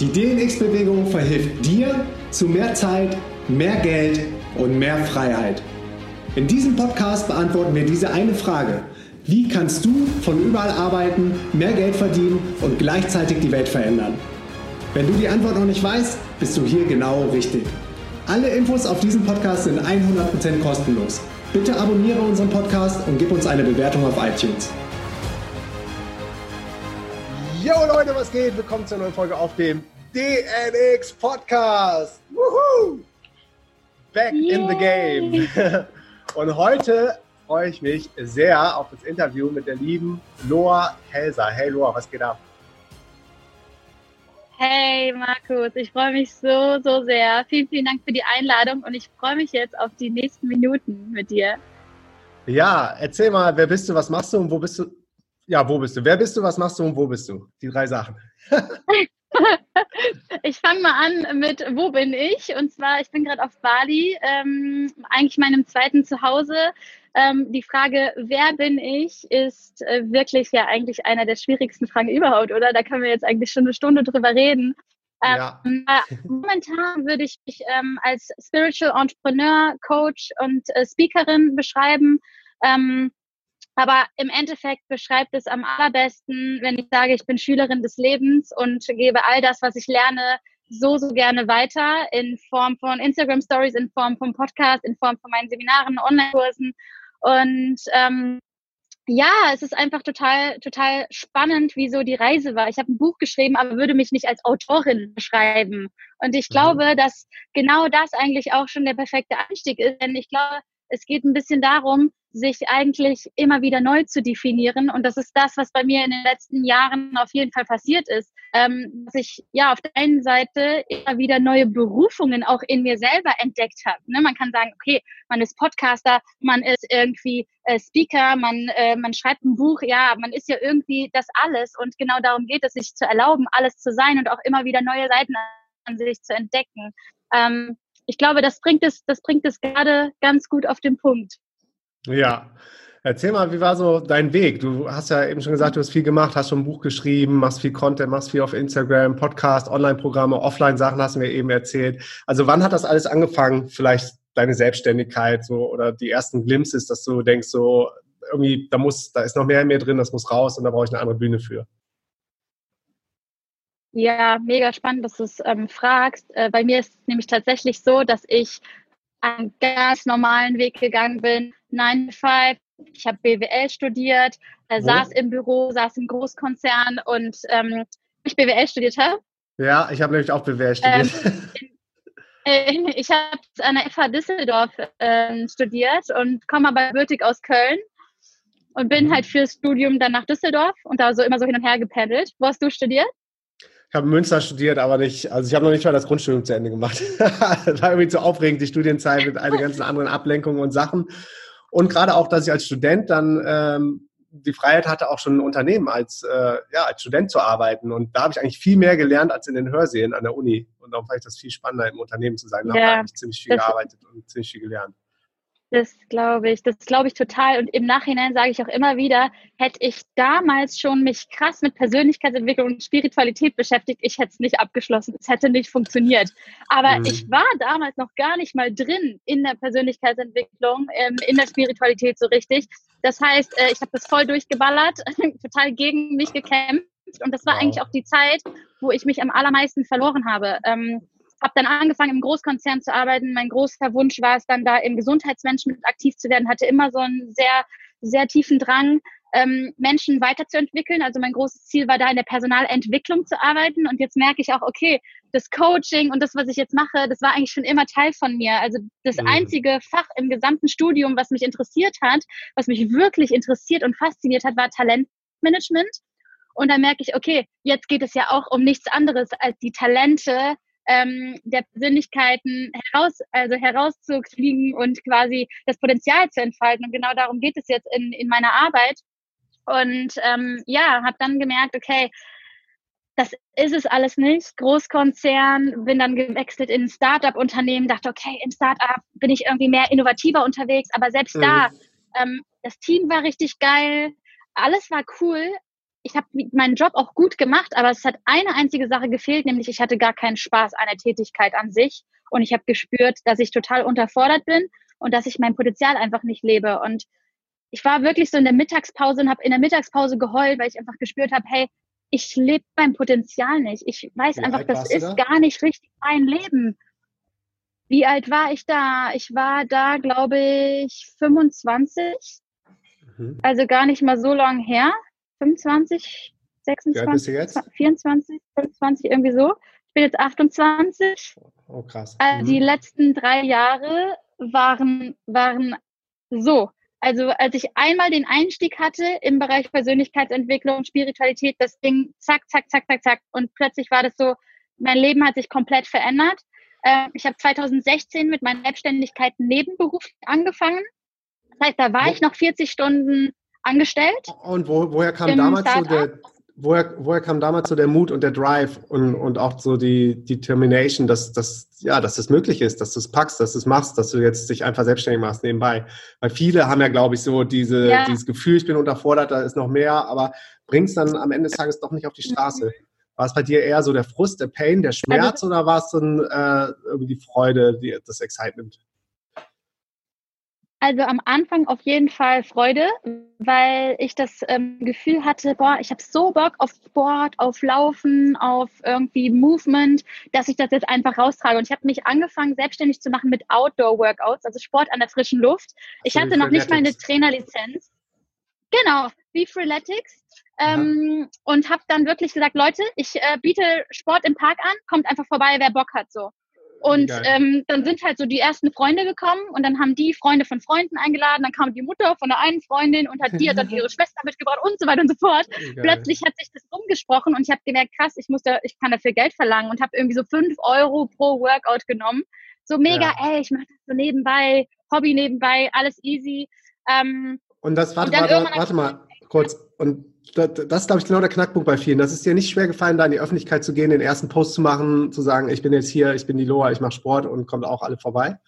Die DNX-Bewegung verhilft dir zu mehr Zeit, mehr Geld und mehr Freiheit. In diesem Podcast beantworten wir diese eine Frage. Wie kannst du von überall arbeiten, mehr Geld verdienen und gleichzeitig die Welt verändern? Wenn du die Antwort noch nicht weißt, bist du hier genau richtig. Alle Infos auf diesem Podcast sind 100% kostenlos. Bitte abonniere unseren Podcast und gib uns eine Bewertung auf iTunes. Yo Leute, was geht? Willkommen zur neuen Folge auf dem DNX Podcast. Woohoo! Back yeah. in the game. Und heute freue ich mich sehr auf das Interview mit der lieben Loa Helser. Hey Loa, was geht ab? Hey Markus, ich freue mich so, so sehr. Vielen, vielen Dank für die Einladung und ich freue mich jetzt auf die nächsten Minuten mit dir. Ja, erzähl mal, wer bist du, was machst du und wo bist du? Ja, wo bist du? Wer bist du, was machst du und wo bist du? Die drei Sachen. ich fange mal an mit, wo bin ich? Und zwar, ich bin gerade auf Bali, ähm, eigentlich meinem zweiten Zuhause. Ähm, die Frage, wer bin ich, ist äh, wirklich ja eigentlich einer der schwierigsten Fragen überhaupt, oder? Da können wir jetzt eigentlich schon eine Stunde drüber reden. Ähm. Äh, momentan würde ich mich ähm, als Spiritual Entrepreneur, Coach und äh, Speakerin beschreiben. Ähm, aber im Endeffekt beschreibt es am allerbesten, wenn ich sage, ich bin Schülerin des Lebens und gebe all das, was ich lerne, so, so gerne weiter in Form von Instagram Stories, in Form von Podcast, in Form von meinen Seminaren, Online-Kursen. Und ähm, ja, es ist einfach total, total spannend, wie so die Reise war. Ich habe ein Buch geschrieben, aber würde mich nicht als Autorin beschreiben. Und ich mhm. glaube, dass genau das eigentlich auch schon der perfekte Einstieg ist. Denn ich glaube, es geht ein bisschen darum, sich eigentlich immer wieder neu zu definieren. Und das ist das, was bei mir in den letzten Jahren auf jeden Fall passiert ist. Ähm, dass ich ja auf der einen Seite immer wieder neue Berufungen auch in mir selber entdeckt habe. Ne? Man kann sagen, okay, man ist Podcaster, man ist irgendwie äh, Speaker, man, äh, man schreibt ein Buch, ja, man ist ja irgendwie das alles. Und genau darum geht es, sich zu erlauben, alles zu sein und auch immer wieder neue Seiten an sich zu entdecken. Ähm, ich glaube, das bringt es, das bringt es gerade ganz gut auf den Punkt. Ja. Erzähl mal, wie war so dein Weg? Du hast ja eben schon gesagt, du hast viel gemacht, hast schon ein Buch geschrieben, machst viel Content, machst viel auf Instagram, Podcast, Online-Programme, Offline-Sachen hast du mir eben erzählt. Also wann hat das alles angefangen? Vielleicht deine Selbstständigkeit so oder die ersten Glimpses, dass du denkst so irgendwie, da muss, da ist noch mehr in mir drin, das muss raus und da brauche ich eine andere Bühne für. Ja, mega spannend, dass du es ähm, fragst. Äh, bei mir ist es nämlich tatsächlich so, dass ich einen ganz normalen Weg gegangen bin. 9 to 5. Ich habe BWL studiert, äh, saß im Büro, saß im Großkonzern und ähm, ich BWL studiert habe. Ja, ich habe nämlich auch BWL studiert. Ähm, äh, ich habe an der FH Düsseldorf äh, studiert und komme aber gebürtig aus Köln und bin mhm. halt fürs Studium dann nach Düsseldorf und da so immer so hin und her gependelt. Wo hast du studiert? Ich habe Münster studiert, aber nicht, also ich habe noch nicht mal das Grundstudium zu Ende gemacht. das war irgendwie zu aufregend, die Studienzeit mit all den ganzen anderen Ablenkungen und Sachen. Und gerade auch, dass ich als Student dann ähm, die Freiheit hatte, auch schon ein Unternehmen als, äh, ja, als Student zu arbeiten. Und da habe ich eigentlich viel mehr gelernt als in den Hörsälen an der Uni. Und darum fand ich das viel spannender, im Unternehmen zu sein. Da ja, habe ich ziemlich viel gearbeitet und ziemlich viel gelernt. Das glaube ich, das glaube ich total. Und im Nachhinein sage ich auch immer wieder, hätte ich damals schon mich krass mit Persönlichkeitsentwicklung und Spiritualität beschäftigt, ich hätte es nicht abgeschlossen. Es hätte nicht funktioniert. Aber mhm. ich war damals noch gar nicht mal drin in der Persönlichkeitsentwicklung, ähm, in der Spiritualität so richtig. Das heißt, äh, ich habe das voll durchgeballert, total gegen mich gekämpft. Und das war wow. eigentlich auch die Zeit, wo ich mich am allermeisten verloren habe. Ähm, habe dann angefangen, im Großkonzern zu arbeiten. Mein großer Wunsch war es dann, da im Gesundheitsmanagement aktiv zu werden. Hatte immer so einen sehr, sehr tiefen Drang, ähm, Menschen weiterzuentwickeln. Also mein großes Ziel war da in der Personalentwicklung zu arbeiten. Und jetzt merke ich auch, okay, das Coaching und das, was ich jetzt mache, das war eigentlich schon immer Teil von mir. Also das mhm. einzige Fach im gesamten Studium, was mich interessiert hat, was mich wirklich interessiert und fasziniert hat, war Talentmanagement. Und da merke ich, okay, jetzt geht es ja auch um nichts anderes als die Talente ähm, der Persönlichkeiten heraus, also herauszukriegen und quasi das Potenzial zu entfalten. Und genau darum geht es jetzt in, in meiner Arbeit. Und ähm, ja, habe dann gemerkt, okay, das ist es alles nicht. Großkonzern, bin dann gewechselt in ein Startup-Unternehmen, dachte, okay, im Startup bin ich irgendwie mehr innovativer unterwegs, aber selbst mhm. da, ähm, das Team war richtig geil, alles war cool, ich habe meinen Job auch gut gemacht, aber es hat eine einzige Sache gefehlt, nämlich ich hatte gar keinen Spaß an der Tätigkeit an sich und ich habe gespürt, dass ich total unterfordert bin und dass ich mein Potenzial einfach nicht lebe und ich war wirklich so in der Mittagspause und habe in der Mittagspause geheult, weil ich einfach gespürt habe, hey, ich lebe mein Potenzial nicht. Ich weiß Wie einfach, das ist da? gar nicht richtig mein Leben. Wie alt war ich da? Ich war da, glaube ich, 25. Mhm. Also gar nicht mal so lang her. 25, 26, 24, 25, irgendwie so. Ich bin jetzt 28. Oh, krass. Also mhm. Die letzten drei Jahre waren, waren so. Also als ich einmal den Einstieg hatte im Bereich Persönlichkeitsentwicklung, Spiritualität, das Ding zack, zack, zack, zack, zack. Und plötzlich war das so, mein Leben hat sich komplett verändert. Äh, ich habe 2016 mit meiner Selbstständigkeit nebenberuflich angefangen. Das heißt, da war ich noch 40 Stunden angestellt. Und wo, woher kam damals so der, woher, woher kam damals so der Mut und der Drive und, und auch so die Determination, dass, dass, ja, dass das möglich ist, dass du es packst, dass du es machst, dass du jetzt dich einfach selbstständig machst nebenbei. Weil viele haben ja, glaube ich, so diese, ja. dieses Gefühl, ich bin unterfordert, da ist noch mehr, aber bringst dann am Ende des Tages doch nicht auf die Straße. War es bei dir eher so der Frust, der Pain, der Schmerz also, oder war es dann äh, irgendwie die Freude, die, das Excitement? Also am Anfang auf jeden Fall Freude, weil ich das ähm, Gefühl hatte, boah, ich habe so Bock auf Sport, auf Laufen, auf irgendwie Movement, dass ich das jetzt einfach raustrage. Und ich habe mich angefangen, selbstständig zu machen mit Outdoor-Workouts, also Sport an der frischen Luft. Ich hatte noch nicht mal eine Trainerlizenz. Genau, wie Freeletics. Ähm, und habe dann wirklich gesagt, Leute, ich äh, biete Sport im Park an, kommt einfach vorbei, wer Bock hat so. Und ähm, dann sind halt so die ersten Freunde gekommen und dann haben die Freunde von Freunden eingeladen, dann kam die Mutter von der einen Freundin und hat die hat dann ihre Schwester mitgebracht und so weiter und so fort. Geil. Plötzlich hat sich das umgesprochen und ich habe gemerkt, krass, ich muss da, ich kann dafür Geld verlangen und habe irgendwie so fünf Euro pro Workout genommen. So mega, ja. ey, ich mache das so nebenbei, Hobby nebenbei, alles easy. Ähm, und das, warte, und warte, warte mal kurz. Und das, das ist, glaube ich, genau der Knackpunkt bei vielen. Das ist dir nicht schwer gefallen, da in die Öffentlichkeit zu gehen, den ersten Post zu machen, zu sagen, ich bin jetzt hier, ich bin die Loa, ich mache Sport und kommt auch alle vorbei?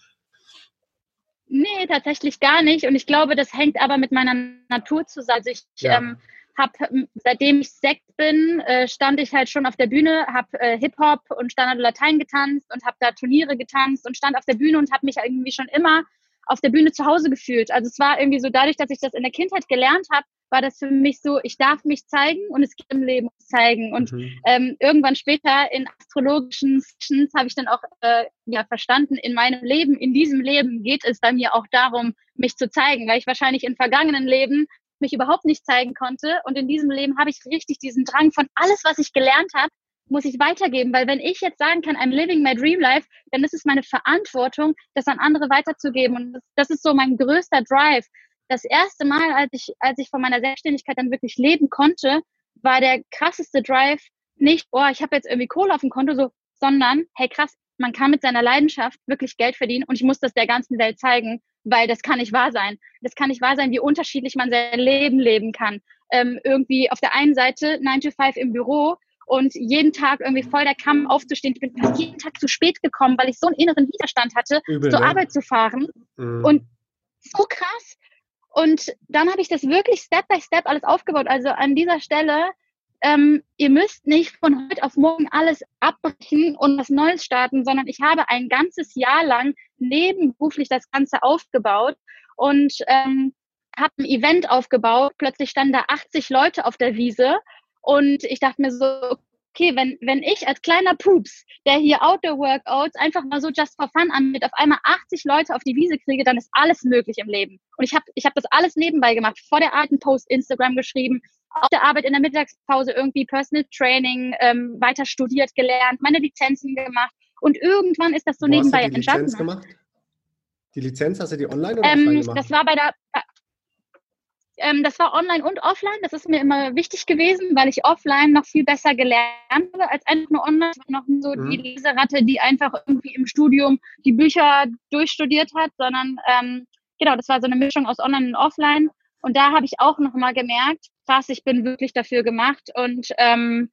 Nee, tatsächlich gar nicht. Und ich glaube, das hängt aber mit meiner Natur zusammen. Also ich ja. ähm, habe, seitdem ich sechs bin, äh, stand ich halt schon auf der Bühne, habe äh, Hip-Hop und Standard Latein getanzt und habe da Turniere getanzt und stand auf der Bühne und habe mich irgendwie schon immer auf der Bühne zu Hause gefühlt. Also es war irgendwie so dadurch, dass ich das in der Kindheit gelernt habe, war das für mich so, ich darf mich zeigen und es geht im Leben zeigen. Und mhm. ähm, irgendwann später in astrologischen Sessions habe ich dann auch äh, ja, verstanden, in meinem Leben, in diesem Leben geht es bei mir auch darum, mich zu zeigen, weil ich wahrscheinlich in vergangenen Leben mich überhaupt nicht zeigen konnte. Und in diesem Leben habe ich richtig diesen Drang von alles, was ich gelernt habe, muss ich weitergeben, weil wenn ich jetzt sagen kann, I'm living my dream life, dann ist es meine Verantwortung, das an andere weiterzugeben. Und das, das ist so mein größter Drive, das erste Mal, als ich, als ich von meiner Selbstständigkeit dann wirklich leben konnte, war der krasseste Drive nicht, oh, ich habe jetzt irgendwie Kohle auf dem Konto, so, sondern, hey krass, man kann mit seiner Leidenschaft wirklich Geld verdienen und ich muss das der ganzen Welt zeigen, weil das kann nicht wahr sein. Das kann nicht wahr sein, wie unterschiedlich man sein Leben leben kann. Ähm, irgendwie auf der einen Seite 9 to 5 im Büro und jeden Tag irgendwie voll der Kamm aufzustehen. Ich bin fast jeden Tag zu spät gekommen, weil ich so einen inneren Widerstand hatte, Übel, zur ne? Arbeit zu fahren. Mhm. Und so krass, und dann habe ich das wirklich Step by Step alles aufgebaut. Also an dieser Stelle, ähm, ihr müsst nicht von heute auf morgen alles abbrechen und was Neues starten, sondern ich habe ein ganzes Jahr lang nebenberuflich das Ganze aufgebaut und ähm, habe ein Event aufgebaut. Plötzlich standen da 80 Leute auf der Wiese und ich dachte mir so, okay, wenn, wenn ich als kleiner Pups, der hier Outdoor-Workouts einfach mal so just for fun anbietet, auf einmal 80 Leute auf die Wiese kriege, dann ist alles möglich im Leben. Und ich habe ich hab das alles nebenbei gemacht, vor der alten Post Instagram geschrieben, auf der Arbeit in der Mittagspause irgendwie Personal Training, ähm, weiter studiert, gelernt, meine Lizenzen gemacht. Und irgendwann ist das so Wo nebenbei hast du die entstanden. Lizenz gemacht? Die Lizenz hast du die online oder ähm? Das war bei der, ähm, das war online und offline. Das ist mir immer wichtig gewesen, weil ich offline noch viel besser gelernt habe als einfach nur online. Ich war noch so mhm. die Leseratte, die einfach irgendwie im Studium die Bücher durchstudiert hat, sondern ähm, genau, das war so eine Mischung aus online und offline. Und da habe ich auch nochmal gemerkt, krass, ich bin wirklich dafür gemacht und ähm,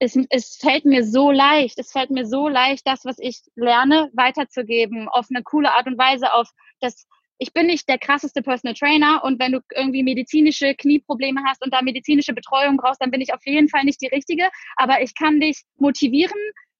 es, es fällt mir so leicht, es fällt mir so leicht, das, was ich lerne, weiterzugeben, auf eine coole Art und Weise, auf das ich bin nicht der krasseste Personal Trainer und wenn du irgendwie medizinische Knieprobleme hast und da medizinische Betreuung brauchst, dann bin ich auf jeden Fall nicht die richtige. Aber ich kann dich motivieren,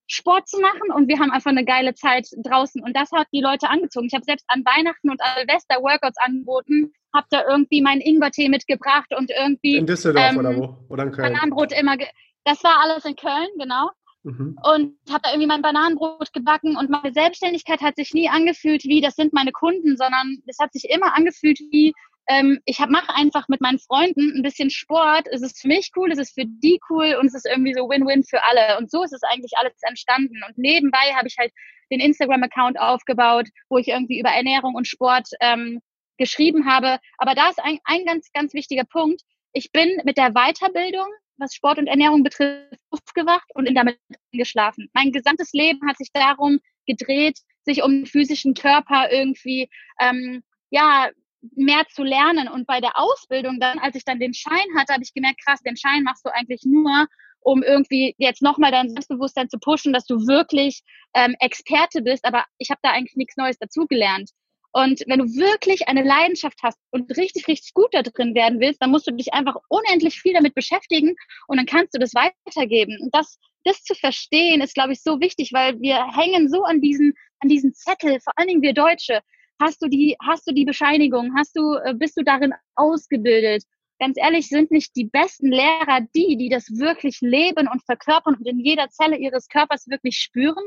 Sport zu machen und wir haben einfach eine geile Zeit draußen und das hat die Leute angezogen. Ich habe selbst an Weihnachten und Silvester Workouts angeboten, habe da irgendwie meinen Ingwertee mitgebracht und irgendwie in Düsseldorf ähm, oder wo oder in Köln. Bananenbrot immer. das war alles in Köln, genau. Mhm. Und habe da irgendwie mein Bananenbrot gebacken und meine Selbstständigkeit hat sich nie angefühlt wie, das sind meine Kunden, sondern es hat sich immer angefühlt wie, ähm, ich mache einfach mit meinen Freunden ein bisschen Sport. Es ist für mich cool, es ist für die cool und es ist irgendwie so Win-Win für alle. Und so ist es eigentlich alles entstanden. Und nebenbei habe ich halt den Instagram-Account aufgebaut, wo ich irgendwie über Ernährung und Sport ähm, geschrieben habe. Aber da ist ein, ein ganz, ganz wichtiger Punkt. Ich bin mit der Weiterbildung was Sport und Ernährung betrifft, aufgewacht und in damit geschlafen. Mein gesamtes Leben hat sich darum gedreht, sich um den physischen Körper irgendwie ähm, ja mehr zu lernen. Und bei der Ausbildung dann, als ich dann den Schein hatte, habe ich gemerkt, krass, den Schein machst du eigentlich nur, um irgendwie jetzt nochmal dein Selbstbewusstsein zu pushen, dass du wirklich ähm, Experte bist. Aber ich habe da eigentlich nichts Neues dazugelernt. Und wenn du wirklich eine Leidenschaft hast und richtig, richtig gut da drin werden willst, dann musst du dich einfach unendlich viel damit beschäftigen und dann kannst du das weitergeben. Und das, das zu verstehen, ist, glaube ich, so wichtig, weil wir hängen so an diesen, an diesen Zettel, vor allen Dingen wir Deutsche. Hast du die, hast du die Bescheinigung? Hast du, äh, bist du darin ausgebildet? Ganz ehrlich, sind nicht die besten Lehrer die, die das wirklich leben und verkörpern und in jeder Zelle ihres Körpers wirklich spüren?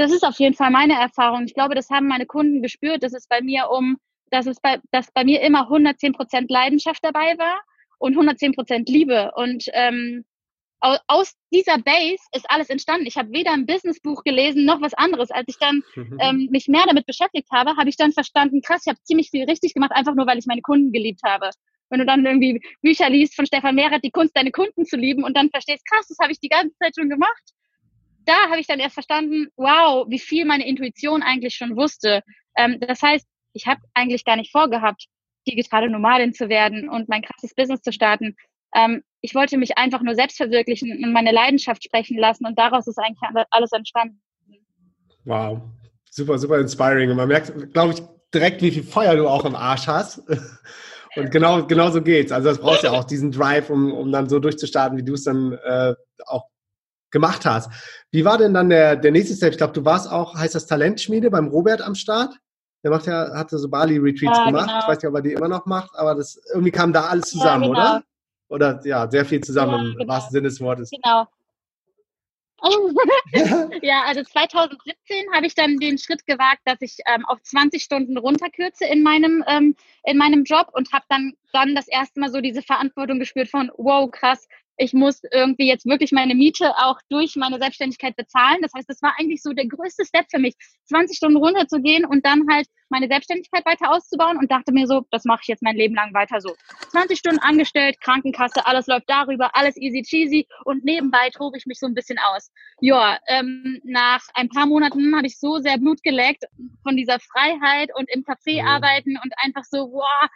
Das ist auf jeden Fall meine Erfahrung. Ich glaube, das haben meine Kunden gespürt, dass es bei mir um, dass es bei, dass bei mir immer 110 Prozent Leidenschaft dabei war und 110 Prozent Liebe. Und ähm, aus dieser Base ist alles entstanden. Ich habe weder ein Businessbuch gelesen noch was anderes. Als ich dann ähm, mich mehr damit beschäftigt habe, habe ich dann verstanden, krass, ich habe ziemlich viel richtig gemacht, einfach nur, weil ich meine Kunden geliebt habe. Wenn du dann irgendwie Bücher liest von Stefan Mehret, die Kunst, deine Kunden zu lieben und dann verstehst, krass, das habe ich die ganze Zeit schon gemacht da habe ich dann erst verstanden, wow, wie viel meine Intuition eigentlich schon wusste. Ähm, das heißt, ich habe eigentlich gar nicht vorgehabt, digitale Nomadin zu werden und mein krasses Business zu starten. Ähm, ich wollte mich einfach nur selbst verwirklichen und meine Leidenschaft sprechen lassen und daraus ist eigentlich alles entstanden. Wow, super, super inspiring. Und man merkt, glaube ich, direkt, wie viel Feuer du auch im Arsch hast. Und genau, genau so geht's. Also das brauchst ja auch diesen Drive, um, um dann so durchzustarten, wie du es dann äh, auch gemacht hast. Wie war denn dann der, der nächste Step? Ich glaube, du warst auch, heißt das Talentschmiede beim Robert am Start? Der macht ja, hatte so Bali-Retreats ja, gemacht. Genau. Ich weiß nicht, ob er die immer noch macht, aber das irgendwie kam da alles zusammen, ja, genau. oder? Oder ja, sehr viel zusammen ja, im genau. wahrsten Sinne des Wortes. Genau. ja, also 2017 habe ich dann den Schritt gewagt, dass ich ähm, auf 20 Stunden runterkürze in meinem, ähm, in meinem Job und habe dann, dann das erste Mal so diese Verantwortung gespürt von, wow, krass, ich muss irgendwie jetzt wirklich meine Miete auch durch meine Selbstständigkeit bezahlen. Das heißt, das war eigentlich so der größte Step für mich, 20 Stunden runterzugehen und dann halt meine Selbstständigkeit weiter auszubauen und dachte mir so, das mache ich jetzt mein Leben lang weiter so. 20 Stunden angestellt, Krankenkasse, alles läuft darüber, alles easy cheesy und nebenbei tobe ich mich so ein bisschen aus. Ja, ähm, nach ein paar Monaten habe ich so sehr Blut geleckt von dieser Freiheit und im Café arbeiten und einfach so, wow,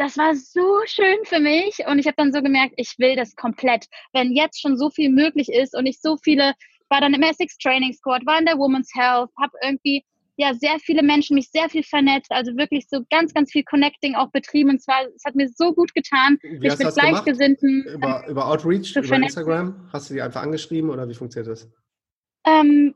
das war so schön für mich und ich habe dann so gemerkt, ich will das komplett. Wenn jetzt schon so viel möglich ist und ich so viele, war dann im Essex Training Squad, war in der Women's Health, habe irgendwie ja sehr viele Menschen, mich sehr viel vernetzt, also wirklich so ganz, ganz viel Connecting auch betrieben und zwar, es hat mir so gut getan, wie mich mit Gleichgesinnten. Über, über Outreach, über Instagram? Hast du die einfach angeschrieben oder wie funktioniert das? Ähm,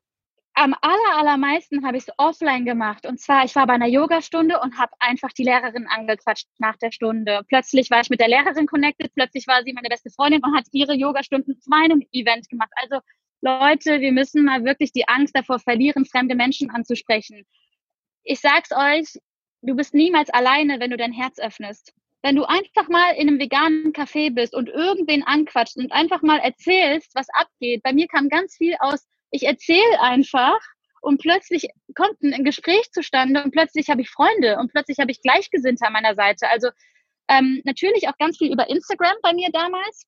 am aller, allermeisten habe ich es offline gemacht. Und zwar, ich war bei einer Yogastunde und habe einfach die Lehrerin angequatscht nach der Stunde. Plötzlich war ich mit der Lehrerin connected, plötzlich war sie meine beste Freundin und hat ihre Yogastunden zu meinem Event gemacht. Also Leute, wir müssen mal wirklich die Angst davor verlieren, fremde Menschen anzusprechen. Ich sag's euch, du bist niemals alleine, wenn du dein Herz öffnest. Wenn du einfach mal in einem veganen Café bist und irgendwen anquatscht und einfach mal erzählst, was abgeht. Bei mir kam ganz viel aus, ich erzähle einfach und plötzlich kommt ein Gespräch zustande und plötzlich habe ich Freunde und plötzlich habe ich Gleichgesinnte an meiner Seite. Also ähm, natürlich auch ganz viel über Instagram bei mir damals.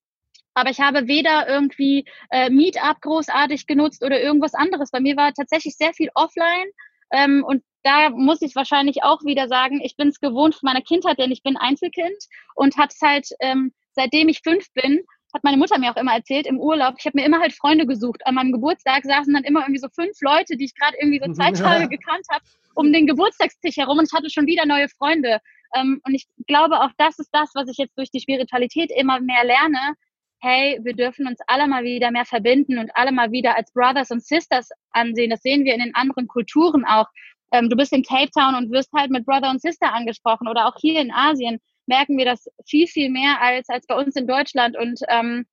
Aber ich habe weder irgendwie äh, Meetup großartig genutzt oder irgendwas anderes. Bei mir war tatsächlich sehr viel offline. Ähm, und da muss ich wahrscheinlich auch wieder sagen, ich bin es gewohnt von meiner Kindheit, denn ich bin Einzelkind und habe es halt, ähm, seitdem ich fünf bin, hat meine Mutter mir auch immer erzählt, im Urlaub, ich habe mir immer halt Freunde gesucht. An meinem Geburtstag saßen dann immer irgendwie so fünf Leute, die ich gerade irgendwie so zwei Tage gekannt habe. um den Geburtstagstisch herum und ich hatte schon wieder neue Freunde. Ähm, und ich glaube, auch das ist das, was ich jetzt durch die Spiritualität immer mehr lerne. Hey, wir dürfen uns alle mal wieder mehr verbinden und alle mal wieder als Brothers und Sisters ansehen. Das sehen wir in den anderen Kulturen auch. Ähm, du bist in Cape Town und wirst halt mit Brother und Sister angesprochen oder auch hier in Asien merken wir das viel, viel mehr als, als bei uns in Deutschland. Und ähm,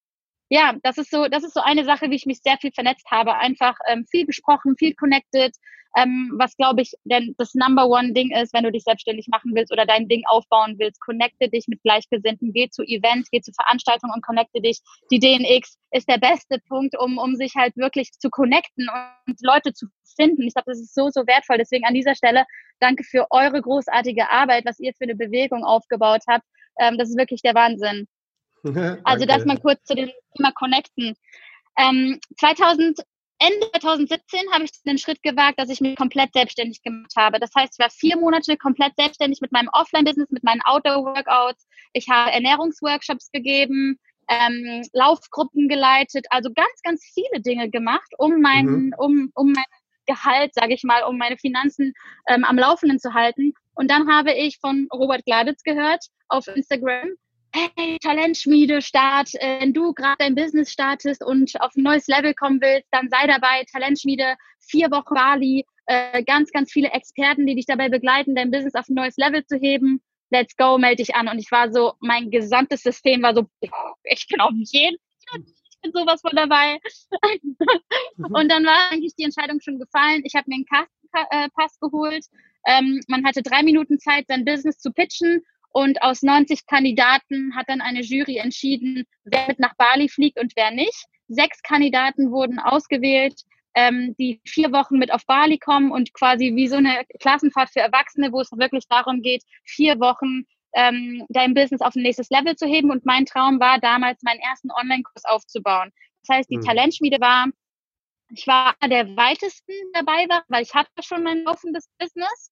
ja, das ist so, das ist so eine Sache, wie ich mich sehr viel vernetzt habe. Einfach ähm, viel gesprochen, viel connected, ähm, was glaube ich denn das Number One Ding ist, wenn du dich selbstständig machen willst oder dein Ding aufbauen willst. Connecte dich mit Gleichgesinnten, geh zu Events, geh zu Veranstaltungen und connecte dich. Die DNX ist der beste Punkt, um, um sich halt wirklich zu connecten und Leute zu finden. Ich glaube, das ist so, so wertvoll. Deswegen an dieser Stelle danke für eure großartige Arbeit, was ihr für eine Bewegung aufgebaut habt. Ähm, das ist wirklich der Wahnsinn. also das mal kurz zu dem Thema Connecten. Ähm, 2000, Ende 2017 habe ich den Schritt gewagt, dass ich mich komplett selbstständig gemacht habe. Das heißt, ich war vier Monate komplett selbstständig mit meinem Offline-Business, mit meinen Outdoor-Workouts. Ich habe Ernährungsworkshops gegeben, ähm, Laufgruppen geleitet, also ganz, ganz viele Dinge gemacht, um mein, mhm. um, um mein Gehalt, sage ich mal, um meine Finanzen ähm, am Laufenden zu halten. Und dann habe ich von Robert Gladitz gehört auf Instagram, hey, Talentschmiede Start, äh, wenn du gerade dein Business startest und auf ein neues Level kommen willst, dann sei dabei, Talentschmiede, vier Wochen Bali, äh, ganz, ganz viele Experten, die dich dabei begleiten, dein Business auf ein neues Level zu heben. Let's go, melde dich an. Und ich war so, mein gesamtes System war so, ich bin auf jeden ich bin sowas von dabei. Und dann war eigentlich die Entscheidung schon gefallen. Ich habe mir einen Pass geholt. Ähm, man hatte drei Minuten Zeit, sein Business zu pitchen und aus 90 Kandidaten hat dann eine Jury entschieden, wer mit nach Bali fliegt und wer nicht. Sechs Kandidaten wurden ausgewählt, ähm, die vier Wochen mit auf Bali kommen und quasi wie so eine Klassenfahrt für Erwachsene, wo es wirklich darum geht, vier Wochen ähm, dein Business auf ein nächstes Level zu heben. Und mein Traum war damals, meinen ersten Online-Kurs aufzubauen. Das heißt, die mhm. Talentschmiede war, ich war der weitesten dabei war, weil ich hatte schon mein laufendes Business.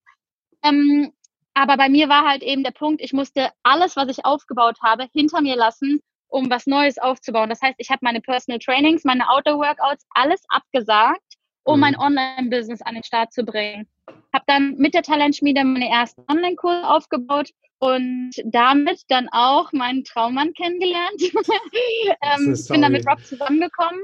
Ähm, aber bei mir war halt eben der Punkt, ich musste alles, was ich aufgebaut habe, hinter mir lassen, um was Neues aufzubauen. Das heißt, ich habe meine Personal Trainings, meine Outdoor-Workouts, alles abgesagt, um mhm. mein Online-Business an den Start zu bringen. Habe dann mit der Talentschmiede meine ersten Online-Kurse aufgebaut und damit dann auch meinen Traummann kennengelernt. ähm, bin dann mit Rob zusammengekommen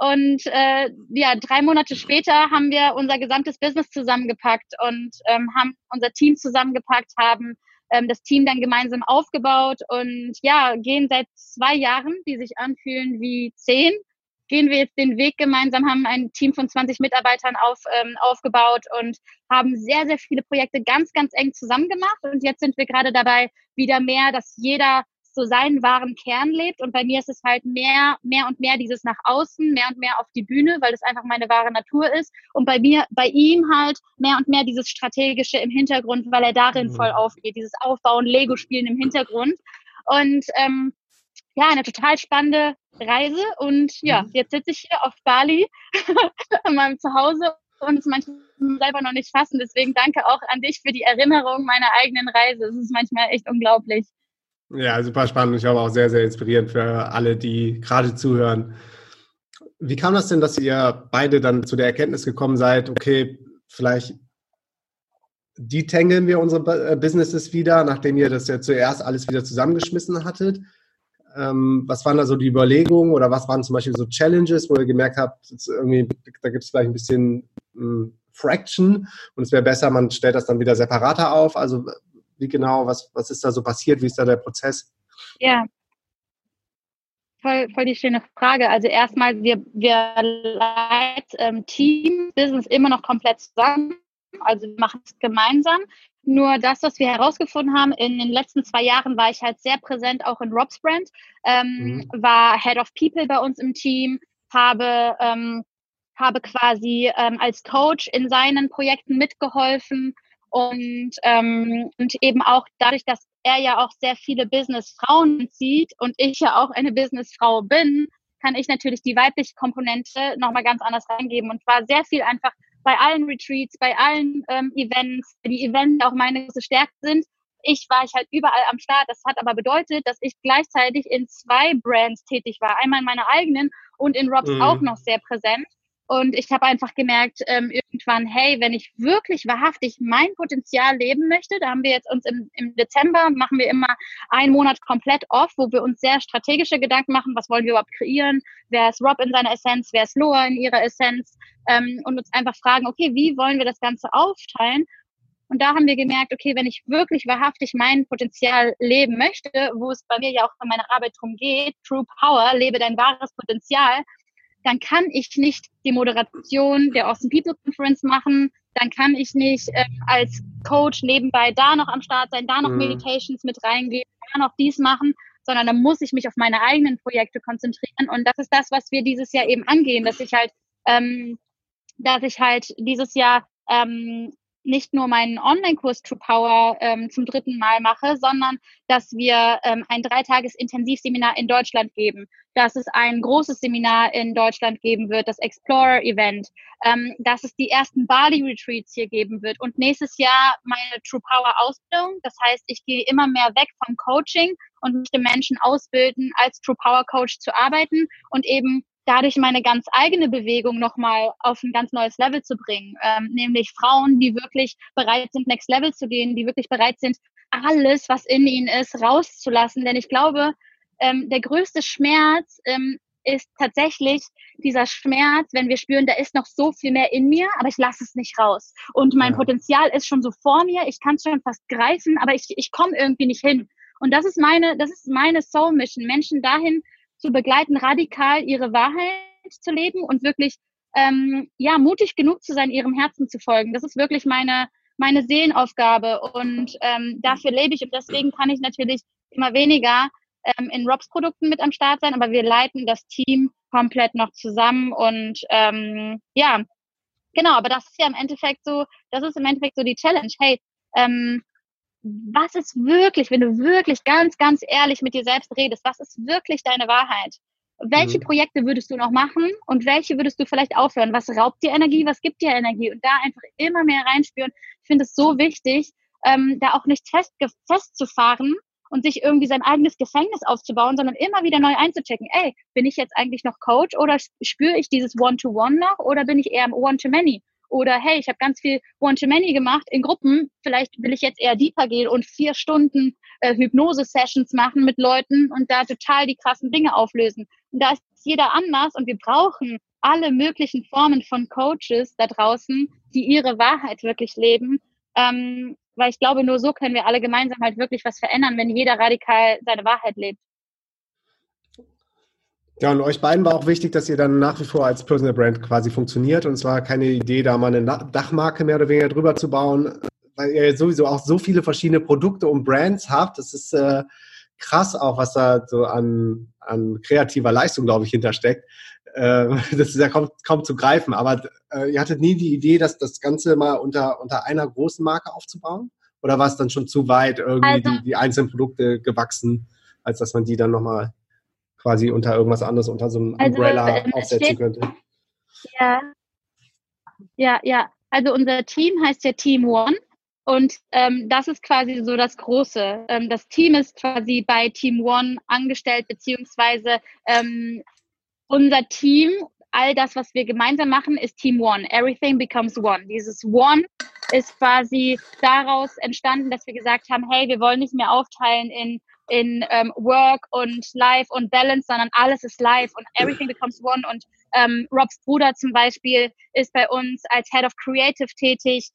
und äh, ja, drei Monate später haben wir unser gesamtes Business zusammengepackt und ähm, haben unser Team zusammengepackt, haben ähm, das Team dann gemeinsam aufgebaut und ja, gehen seit zwei Jahren, die sich anfühlen wie zehn, gehen wir jetzt den Weg gemeinsam, haben ein Team von 20 Mitarbeitern auf, ähm, aufgebaut und haben sehr, sehr viele Projekte ganz, ganz eng zusammen gemacht. Und jetzt sind wir gerade dabei, wieder mehr, dass jeder so seinen wahren Kern lebt. Und bei mir ist es halt mehr, mehr und mehr dieses nach außen, mehr und mehr auf die Bühne, weil das einfach meine wahre Natur ist. Und bei mir, bei ihm halt mehr und mehr dieses strategische im Hintergrund, weil er darin mhm. voll aufgeht, dieses Aufbauen, Lego-Spielen im Hintergrund. Und ähm, ja, eine total spannende Reise. Und ja, mhm. jetzt sitze ich hier auf Bali in meinem Zuhause und es manchmal selber noch nicht fassen. Deswegen danke auch an dich für die Erinnerung meiner eigenen Reise. Es ist manchmal echt unglaublich. Ja, super spannend. Ich glaube auch sehr, sehr inspirierend für alle, die gerade zuhören. Wie kam das denn, dass ihr beide dann zu der Erkenntnis gekommen seid, okay, vielleicht detangeln wir unsere äh, Businesses wieder, nachdem ihr das ja zuerst alles wieder zusammengeschmissen hattet? Ähm, was waren da so die Überlegungen oder was waren zum Beispiel so Challenges, wo ihr gemerkt habt, irgendwie, da gibt es vielleicht ein bisschen ähm, Fraction und es wäre besser, man stellt das dann wieder separater auf? Also wie genau, was, was ist da so passiert, wie ist da der Prozess? Ja, voll, voll die schöne Frage. Also erstmal, wir, wir leiten ähm, Team-Business immer noch komplett zusammen. Also wir machen es gemeinsam. Nur das, was wir herausgefunden haben, in den letzten zwei Jahren war ich halt sehr präsent auch in Rob's Brand, ähm, mhm. war Head of People bei uns im Team, habe, ähm, habe quasi ähm, als Coach in seinen Projekten mitgeholfen, und, ähm, und eben auch dadurch, dass er ja auch sehr viele Businessfrauen sieht und ich ja auch eine Businessfrau bin, kann ich natürlich die weibliche Komponente nochmal ganz anders reingeben. Und zwar sehr viel einfach bei allen Retreats, bei allen ähm, Events, die Events auch meine große Stärke sind. Ich war ich halt überall am Start. Das hat aber bedeutet, dass ich gleichzeitig in zwei Brands tätig war. Einmal in meiner eigenen und in Robs mhm. auch noch sehr präsent. Und ich habe einfach gemerkt, ähm, irgendwann, hey, wenn ich wirklich wahrhaftig mein Potenzial leben möchte, da haben wir jetzt uns im, im Dezember, machen wir immer einen Monat komplett off, wo wir uns sehr strategische Gedanken machen, was wollen wir überhaupt kreieren, wer ist Rob in seiner Essenz, wer ist Loa in ihrer Essenz? Ähm, und uns einfach fragen, okay, wie wollen wir das Ganze aufteilen? Und da haben wir gemerkt, okay, wenn ich wirklich wahrhaftig mein Potenzial leben möchte, wo es bei mir ja auch in meiner Arbeit drum geht, True Power, lebe dein wahres Potenzial, dann kann ich nicht die Moderation der Austin People Conference machen, dann kann ich nicht äh, als Coach nebenbei da noch am Start sein, da noch mhm. Meditations mit reingehen, da noch dies machen, sondern dann muss ich mich auf meine eigenen Projekte konzentrieren. Und das ist das, was wir dieses Jahr eben angehen, dass ich halt, ähm, dass ich halt dieses Jahr ähm, nicht nur meinen Online-Kurs True Power ähm, zum dritten Mal mache, sondern dass wir ähm, ein dreitages Intensivseminar in Deutschland geben, dass es ein großes Seminar in Deutschland geben wird, das Explorer-Event, ähm, dass es die ersten Bali-Retreats hier geben wird. Und nächstes Jahr meine True Power-Ausbildung. Das heißt, ich gehe immer mehr weg vom Coaching und möchte Menschen ausbilden, als True Power Coach zu arbeiten und eben dadurch meine ganz eigene Bewegung nochmal auf ein ganz neues Level zu bringen. Ähm, nämlich Frauen, die wirklich bereit sind, Next Level zu gehen, die wirklich bereit sind, alles, was in ihnen ist, rauszulassen. Denn ich glaube, ähm, der größte Schmerz ähm, ist tatsächlich dieser Schmerz, wenn wir spüren, da ist noch so viel mehr in mir, aber ich lasse es nicht raus. Und mein ja. Potenzial ist schon so vor mir, ich kann es schon fast greifen, aber ich, ich komme irgendwie nicht hin. Und das ist meine, das ist meine Soul Mission, Menschen dahin zu begleiten, radikal ihre Wahrheit zu leben und wirklich ähm, ja mutig genug zu sein, ihrem Herzen zu folgen. Das ist wirklich meine meine Seelenaufgabe und ähm, dafür lebe ich und deswegen kann ich natürlich immer weniger ähm, in Robs Produkten mit am Start sein, aber wir leiten das Team komplett noch zusammen und ähm, ja, genau, aber das ist ja im Endeffekt so, das ist im Endeffekt so die Challenge. Hey, ähm, was ist wirklich, wenn du wirklich ganz, ganz ehrlich mit dir selbst redest, was ist wirklich deine Wahrheit? Welche mhm. Projekte würdest du noch machen und welche würdest du vielleicht aufhören? Was raubt dir Energie, was gibt dir Energie? Und da einfach immer mehr reinspüren. Ich finde es so wichtig, ähm, da auch nicht fest, festzufahren und sich irgendwie sein eigenes Gefängnis aufzubauen, sondern immer wieder neu einzuchecken. Ey, bin ich jetzt eigentlich noch Coach oder spüre ich dieses One-to-One -One noch oder bin ich eher im One-to-Many? Oder hey, ich habe ganz viel One-to-Many gemacht in Gruppen. Vielleicht will ich jetzt eher deeper gehen und vier Stunden äh, Hypnose-Sessions machen mit Leuten und da total die krassen Dinge auflösen. Und da ist jeder anders und wir brauchen alle möglichen Formen von Coaches da draußen, die ihre Wahrheit wirklich leben. Ähm, weil ich glaube, nur so können wir alle gemeinsam halt wirklich was verändern, wenn jeder radikal seine Wahrheit lebt. Ja, und euch beiden war auch wichtig, dass ihr dann nach wie vor als Personal Brand quasi funktioniert. Und zwar keine Idee, da mal eine Dachmarke mehr oder weniger drüber zu bauen, weil ihr sowieso auch so viele verschiedene Produkte und Brands habt. Das ist äh, krass auch, was da so an, an kreativer Leistung, glaube ich, hintersteckt. Äh, das ist ja kaum, kaum zu greifen. Aber äh, ihr hattet nie die Idee, dass das Ganze mal unter, unter einer großen Marke aufzubauen? Oder war es dann schon zu weit irgendwie also, die, die einzelnen Produkte gewachsen, als dass man die dann nochmal quasi unter irgendwas anderes, unter so einem also, Umbrella äh, aufsetzen steht, könnte. Ja, ja, ja. Also unser Team heißt ja Team One. Und ähm, das ist quasi so das Große. Ähm, das Team ist quasi bei Team One angestellt, beziehungsweise ähm, unser Team, all das, was wir gemeinsam machen, ist Team One. Everything becomes One. Dieses One ist quasi daraus entstanden, dass wir gesagt haben, hey, wir wollen nicht mehr aufteilen in in ähm, Work und Life und Balance, sondern alles ist Life und everything becomes one. Und ähm, Robs Bruder zum Beispiel ist bei uns als Head of Creative tätig.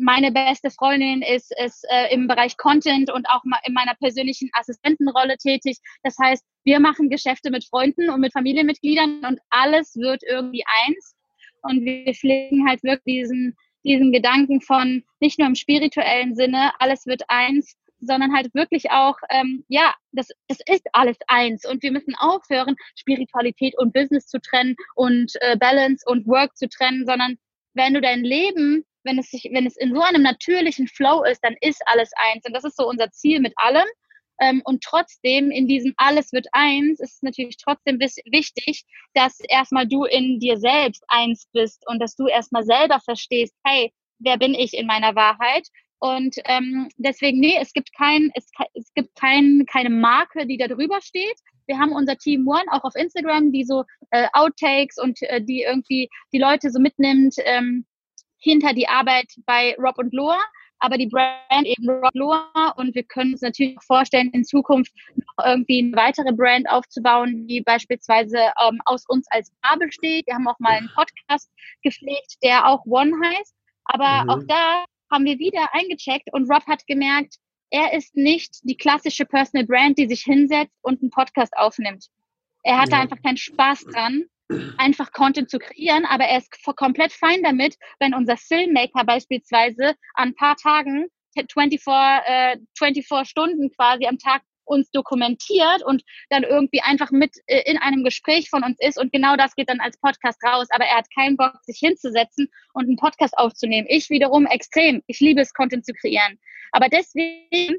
Meine beste Freundin ist, ist äh, im Bereich Content und auch in meiner persönlichen Assistentenrolle tätig. Das heißt, wir machen Geschäfte mit Freunden und mit Familienmitgliedern und alles wird irgendwie eins. Und wir pflegen halt wirklich diesen, diesen Gedanken von nicht nur im spirituellen Sinne, alles wird eins, sondern halt wirklich auch, ähm, ja, das, das ist alles eins. Und wir müssen aufhören, Spiritualität und Business zu trennen und äh, Balance und Work zu trennen, sondern wenn du dein Leben, wenn es sich, wenn es in so einem natürlichen Flow ist, dann ist alles eins. Und das ist so unser Ziel mit allem. Ähm, und trotzdem in diesem alles wird eins ist es natürlich trotzdem wichtig, dass erstmal du in dir selbst eins bist und dass du erstmal selber verstehst, hey, wer bin ich in meiner Wahrheit und ähm, deswegen, nee, es gibt kein, es, es gibt kein, keine Marke, die da drüber steht, Wir haben unser Team One auch auf Instagram, die so äh, Outtakes und äh, die irgendwie die Leute so mitnimmt ähm, hinter die Arbeit bei Rob und Loa aber die Brand eben Rob Loa und wir können uns natürlich vorstellen, in Zukunft noch irgendwie eine weitere Brand aufzubauen, die beispielsweise ähm, aus uns als Bar besteht. Wir haben auch mal einen Podcast gepflegt, der auch One heißt, aber mhm. auch da haben wir wieder eingecheckt und Rob hat gemerkt, er ist nicht die klassische Personal Brand, die sich hinsetzt und einen Podcast aufnimmt. Er hatte ja. einfach keinen Spaß dran einfach Content zu kreieren, aber er ist komplett fein damit, wenn unser Filmmaker beispielsweise an ein paar Tagen 24, äh, 24 Stunden quasi am Tag uns dokumentiert und dann irgendwie einfach mit äh, in einem Gespräch von uns ist und genau das geht dann als Podcast raus, aber er hat keinen Bock, sich hinzusetzen und einen Podcast aufzunehmen. Ich wiederum extrem. Ich liebe es, Content zu kreieren. Aber deswegen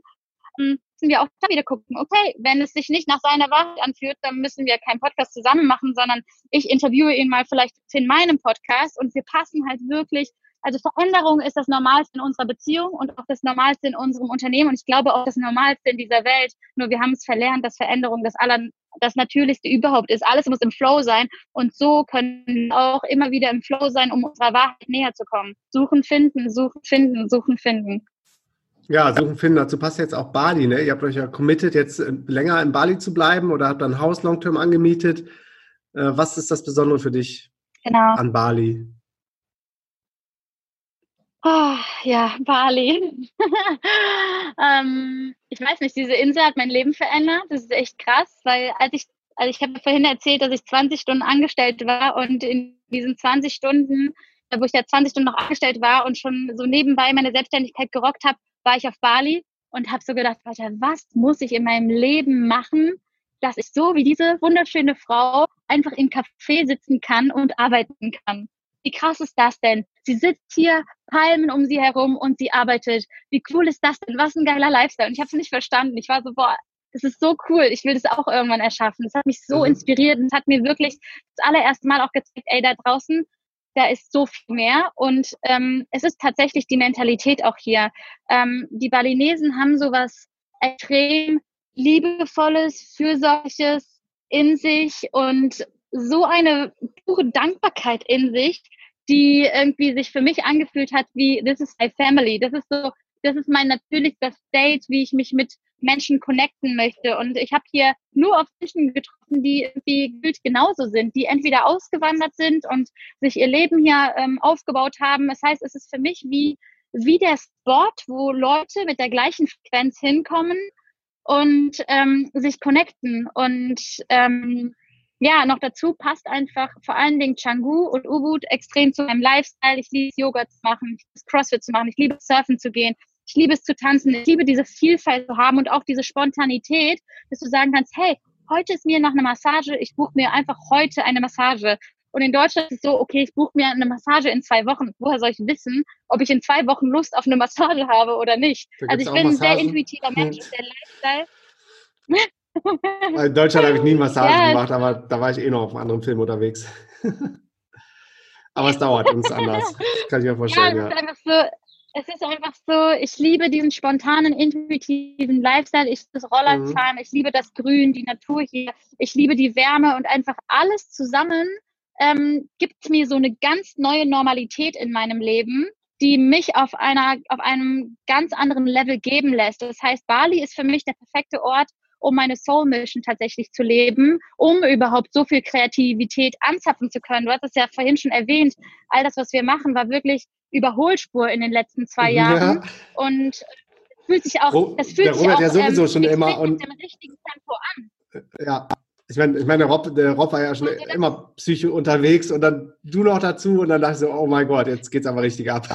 hm, müssen wir auch da wieder gucken, okay, wenn es sich nicht nach seiner Wahrheit anfühlt, dann müssen wir keinen Podcast zusammen machen, sondern ich interviewe ihn mal vielleicht in meinem Podcast und wir passen halt wirklich, also Veränderung ist das Normalste in unserer Beziehung und auch das Normalste in unserem Unternehmen und ich glaube auch das Normalste in dieser Welt. Nur wir haben es verlernt, dass Veränderung das aller, das Natürlichste überhaupt ist. Alles muss im Flow sein und so können wir auch immer wieder im Flow sein, um unserer Wahrheit näher zu kommen. Suchen, finden, suchen, finden, suchen, finden. Ja, suchen finden. Dazu passt jetzt auch Bali. Ne? Ihr habt euch ja committed, jetzt äh, länger in Bali zu bleiben oder habt ein Haus long-term angemietet. Äh, was ist das Besondere für dich genau. an Bali? Oh, ja, Bali. ähm, ich weiß nicht, diese Insel hat mein Leben verändert. Das ist echt krass, weil als ich, also ich habe vorhin erzählt, dass ich 20 Stunden angestellt war und in diesen 20 Stunden, wo ich ja 20 Stunden noch angestellt war und schon so nebenbei meine Selbstständigkeit gerockt habe, war ich auf Bali und habe so gedacht, Alter, was muss ich in meinem Leben machen, dass ich so wie diese wunderschöne Frau einfach im Café sitzen kann und arbeiten kann. Wie krass ist das denn? Sie sitzt hier, Palmen um sie herum und sie arbeitet. Wie cool ist das denn? Was ein geiler Lifestyle. Und ich habe es nicht verstanden. Ich war so, boah, das ist so cool. Ich will das auch irgendwann erschaffen. Das hat mich so mhm. inspiriert und hat mir wirklich das allererste Mal auch gezeigt, ey, da draußen da ist so viel mehr. Und ähm, es ist tatsächlich die Mentalität auch hier. Ähm, die Balinesen haben sowas extrem liebevolles, fürsorgliches in sich und so eine pure Dankbarkeit in sich, die irgendwie sich für mich angefühlt hat wie This is my family. Das ist so, das ist mein natürlichster State, wie ich mich mit Menschen connecten möchte. Und ich habe hier nur auf Menschen getroffen, die irgendwie gefühlt genauso sind, die entweder ausgewandert sind und sich ihr Leben hier ähm, aufgebaut haben. Das heißt, es ist für mich wie, wie der Sport, wo Leute mit der gleichen Frequenz hinkommen und ähm, sich connecten. Und ähm, ja, noch dazu passt einfach vor allen Dingen Changu und Ubud extrem zu meinem Lifestyle. Ich liebe es, Yoga zu machen, ich liebe es, Crossfit zu machen, ich liebe es, Surfen zu gehen. Ich liebe es zu tanzen. Ich liebe diese Vielfalt zu haben und auch diese Spontanität, dass du sagen kannst, hey, heute ist mir nach einer Massage, ich buche mir einfach heute eine Massage. Und in Deutschland ist es so, okay, ich buche mir eine Massage in zwei Wochen. Woher soll ich wissen, ob ich in zwei Wochen Lust auf eine Massage habe oder nicht? Also ich bin ein sehr intuitiver Mensch der Lifestyle. In Deutschland habe ich nie Massagen ja, gemacht, aber da war ich eh noch auf einem anderen Film unterwegs. aber es dauert uns anders. Das kann ich mir vorstellen. Ja, es ist einfach so, es ist einfach so, ich liebe diesen spontanen, intuitiven Lifestyle. Ich das Rollerfahren, mhm. ich liebe das Grün, die Natur hier, ich liebe die Wärme und einfach alles zusammen ähm, gibt mir so eine ganz neue Normalität in meinem Leben, die mich auf einer, auf einem ganz anderen Level geben lässt. Das heißt, Bali ist für mich der perfekte Ort, um meine Soul Mission tatsächlich zu leben, um überhaupt so viel Kreativität anzapfen zu können. Du hast es ja vorhin schon erwähnt, all das, was wir machen, war wirklich Überholspur in den letzten zwei Jahren. Ja. Und fühlt sich auch, das fühlt sich auch ja sowieso ähm, schon immer und mit dem richtigen Tempo an. Ja, ich meine, ich meine, der Rob, der Rob war ja schon immer psychisch unterwegs und dann du noch dazu und dann dachte ich so, oh mein Gott, jetzt geht's aber richtig ab.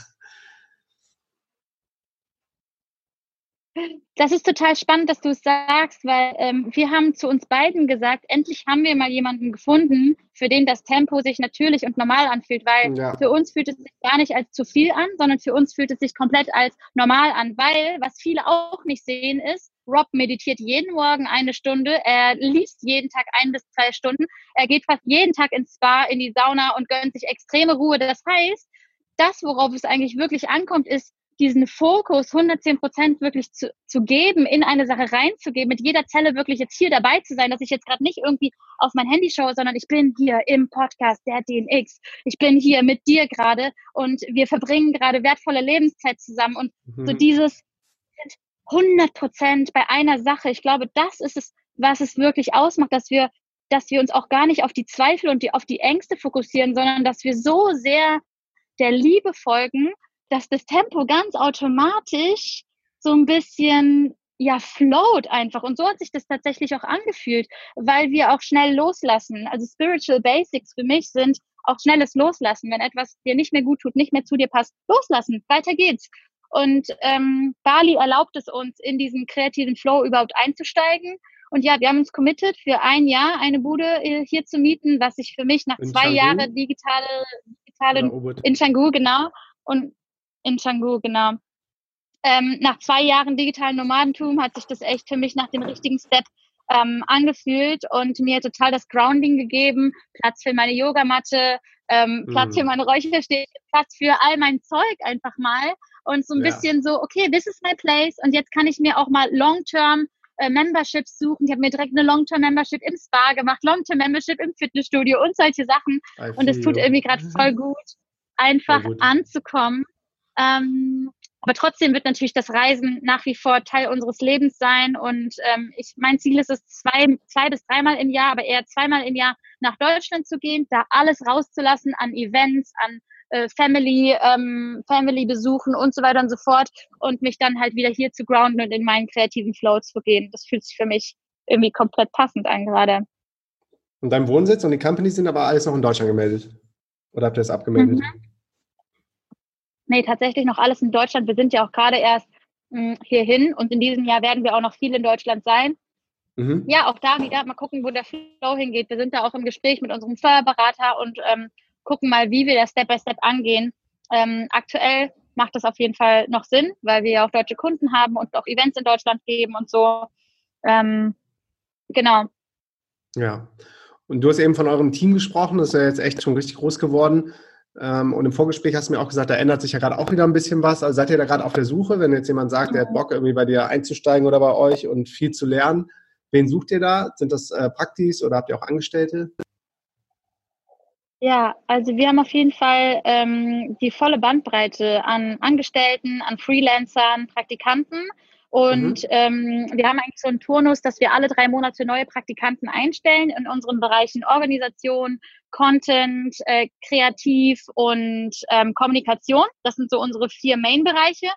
Das ist total spannend, dass du es sagst, weil ähm, wir haben zu uns beiden gesagt, endlich haben wir mal jemanden gefunden, für den das Tempo sich natürlich und normal anfühlt, weil ja. für uns fühlt es sich gar nicht als zu viel an, sondern für uns fühlt es sich komplett als normal an, weil was viele auch nicht sehen ist, Rob meditiert jeden Morgen eine Stunde, er liest jeden Tag ein bis zwei Stunden, er geht fast jeden Tag ins Spa, in die Sauna und gönnt sich extreme Ruhe. Das heißt, das, worauf es eigentlich wirklich ankommt, ist, diesen Fokus 110 Prozent wirklich zu, zu geben, in eine Sache reinzugeben, mit jeder Zelle wirklich jetzt hier dabei zu sein, dass ich jetzt gerade nicht irgendwie auf mein Handy schaue, sondern ich bin hier im Podcast der DNX. Ich bin hier mit dir gerade und wir verbringen gerade wertvolle Lebenszeit zusammen und mhm. so dieses 100 Prozent bei einer Sache. Ich glaube, das ist es, was es wirklich ausmacht, dass wir dass wir uns auch gar nicht auf die Zweifel und die, auf die Ängste fokussieren, sondern dass wir so sehr der Liebe folgen, dass das Tempo ganz automatisch so ein bisschen ja float einfach und so hat sich das tatsächlich auch angefühlt, weil wir auch schnell loslassen. Also Spiritual Basics für mich sind auch schnelles Loslassen. Wenn etwas dir nicht mehr gut tut, nicht mehr zu dir passt, loslassen, weiter geht's. Und ähm, Bali erlaubt es uns, in diesen kreativen Flow überhaupt einzusteigen. Und ja, wir haben uns committed, für ein Jahr eine Bude äh, hier zu mieten, was sich für mich nach in zwei Jahren digitale, digitale in Canggu, genau, und in Canggu, genau. Ähm, nach zwei Jahren digitalen Nomadentum hat sich das echt für mich nach dem richtigen Step ähm, angefühlt und mir total das Grounding gegeben, Platz für meine Yogamatte, ähm, Platz mm. für meine Räucherstäbe, Platz für all mein Zeug einfach mal und so ein ja. bisschen so, okay, this is my place und jetzt kann ich mir auch mal long-term äh, Memberships suchen. Ich habe mir direkt eine Long-Term-Membership im Spa gemacht, Long-Term-Membership im Fitnessstudio und solche Sachen. Und es tut irgendwie gerade voll gut, einfach gut. anzukommen ähm, aber trotzdem wird natürlich das Reisen nach wie vor Teil unseres Lebens sein. Und ähm, ich, mein Ziel ist es, zwei, zwei bis dreimal im Jahr, aber eher zweimal im Jahr nach Deutschland zu gehen, da alles rauszulassen an Events, an äh, Family, ähm, Family besuchen und so weiter und so fort und mich dann halt wieder hier zu grounden und in meinen kreativen Flow zu gehen. Das fühlt sich für mich irgendwie komplett passend an gerade. Und dein Wohnsitz und die Company sind aber alles noch in Deutschland gemeldet? Oder habt ihr das abgemeldet? Mhm. Nee, tatsächlich noch alles in Deutschland. Wir sind ja auch gerade erst mh, hm, hierhin und in diesem Jahr werden wir auch noch viel in Deutschland sein. Mhm. Ja, auch da wieder mal gucken, wo der Flow hingeht. Wir sind da auch im Gespräch mit unserem Steuerberater und ähm, gucken mal, wie wir das Step by Step angehen. Ähm, aktuell macht das auf jeden Fall noch Sinn, weil wir ja auch deutsche Kunden haben und auch Events in Deutschland geben und so. Ähm, genau. Ja. Und du hast eben von eurem Team gesprochen, das ist ja jetzt echt schon richtig groß geworden. Ähm, und im Vorgespräch hast du mir auch gesagt, da ändert sich ja gerade auch wieder ein bisschen was. Also seid ihr da gerade auf der Suche, wenn jetzt jemand sagt, der hat Bock, irgendwie bei dir einzusteigen oder bei euch und viel zu lernen. Wen sucht ihr da? Sind das äh, Praktis oder habt ihr auch Angestellte? Ja, also wir haben auf jeden Fall ähm, die volle Bandbreite an Angestellten, an Freelancern, Praktikanten. Und mhm. ähm, wir haben eigentlich so einen Turnus, dass wir alle drei Monate neue Praktikanten einstellen in unseren Bereichen Organisation, Content, äh, Kreativ und ähm, Kommunikation. Das sind so unsere vier Main-Bereiche.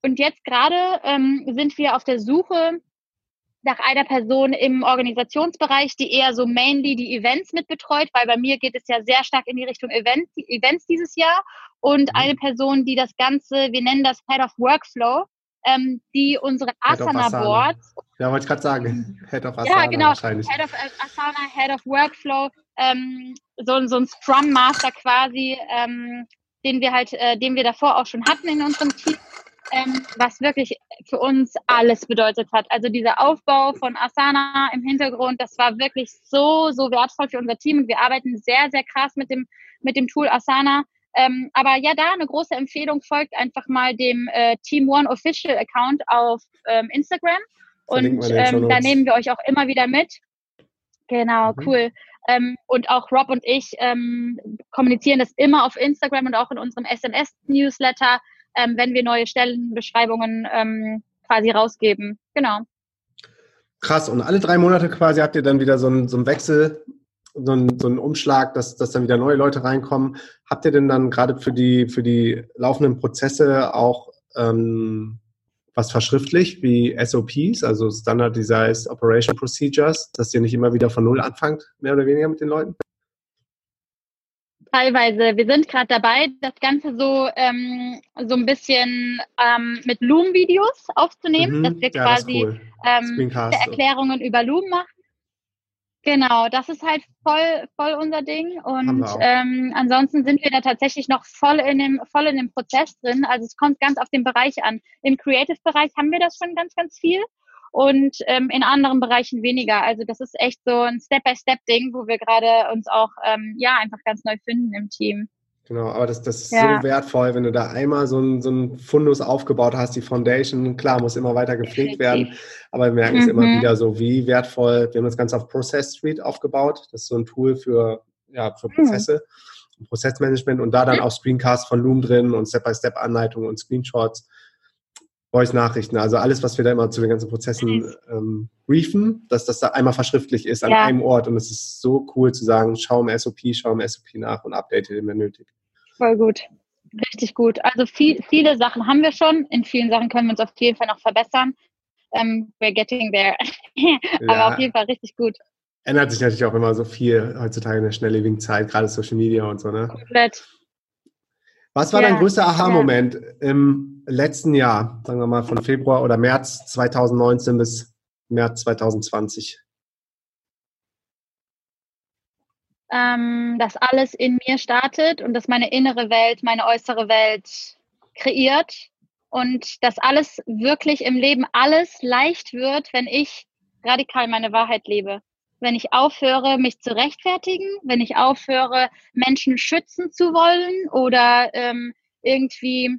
Und jetzt gerade ähm, sind wir auf der Suche nach einer Person im Organisationsbereich, die eher so mainly die Events mitbetreut, weil bei mir geht es ja sehr stark in die Richtung Event, Events dieses Jahr. Und mhm. eine Person, die das Ganze, wir nennen das Head of Workflow, ähm, die unsere Asana-Boards. Ja, wollte ich gerade sagen. Head of Asana. Ja, genau. Head of äh, Asana, Head of Workflow, ähm, so, so ein Scrum Master quasi, ähm, den wir halt, äh, den wir davor auch schon hatten in unserem Team. Ähm, was wirklich für uns alles bedeutet hat. Also dieser Aufbau von Asana im Hintergrund, das war wirklich so, so wertvoll für unser Team und wir arbeiten sehr, sehr krass mit dem, mit dem Tool Asana. Ähm, aber ja, da eine große Empfehlung folgt einfach mal dem äh, Team One Official Account auf ähm, Instagram. Und ähm, da nehmen wir euch auch immer wieder mit. Genau, mhm. cool. Ähm, und auch Rob und ich ähm, kommunizieren das immer auf Instagram und auch in unserem SMS-Newsletter, ähm, wenn wir neue Stellenbeschreibungen quasi rausgeben. Genau. Krass, und alle drei Monate quasi habt ihr dann wieder so einen, so einen Wechsel so ein, so ein Umschlag, dass, dass dann wieder neue Leute reinkommen. Habt ihr denn dann gerade für die, für die laufenden Prozesse auch ähm, was verschriftlicht, wie SOPs, also Standardized Operation Procedures, dass ihr nicht immer wieder von Null anfangt, mehr oder weniger mit den Leuten? Teilweise. Wir sind gerade dabei, das Ganze so, ähm, so ein bisschen ähm, mit Loom-Videos aufzunehmen, mhm, dass wir ja, quasi das cool. ähm, Erklärungen über Loom machen Genau, das ist halt voll, voll unser Ding. Und ähm, ansonsten sind wir da tatsächlich noch voll in, dem, voll in dem Prozess drin. Also es kommt ganz auf den Bereich an. Im Creative-Bereich haben wir das schon ganz, ganz viel und ähm, in anderen Bereichen weniger. Also das ist echt so ein Step-by-Step-Ding, wo wir gerade uns auch ähm, ja einfach ganz neu finden im Team. Genau, aber das, das ist ja. so wertvoll, wenn du da einmal so ein, so ein Fundus aufgebaut hast, die Foundation, klar, muss immer weiter gepflegt werden, aber wir merken mhm. es immer mhm. wieder so, wie wertvoll, wir haben das Ganze auf Process Street aufgebaut, das ist so ein Tool für, ja, für mhm. Prozesse, mhm. Prozessmanagement und da dann auch Screencasts von Loom drin und Step-by-Step-Anleitungen und Screenshots, Voice-Nachrichten, also alles, was wir da immer zu den ganzen Prozessen ähm, briefen, dass das da einmal verschriftlich ist an ja. einem Ort und es ist so cool zu sagen, schau im SOP, schau im SOP nach und update den, wenn nötig. Voll gut. Richtig gut. Also viel, viele Sachen haben wir schon. In vielen Sachen können wir uns auf jeden Fall noch verbessern. Um, ähm, we're getting there. Aber ja. auf jeden Fall richtig gut. Ändert sich natürlich auch immer so viel heutzutage in der schnelllebigen Zeit, gerade Social Media und so, ne? Komplett. Was war ja, dein größter Aha-Moment ja. im letzten Jahr, sagen wir mal von Februar oder März 2019 bis März 2020? Ähm, dass alles in mir startet und dass meine innere Welt meine äußere Welt kreiert und dass alles wirklich im Leben alles leicht wird, wenn ich radikal meine Wahrheit lebe. Wenn ich aufhöre, mich zu rechtfertigen, wenn ich aufhöre, Menschen schützen zu wollen oder ähm, irgendwie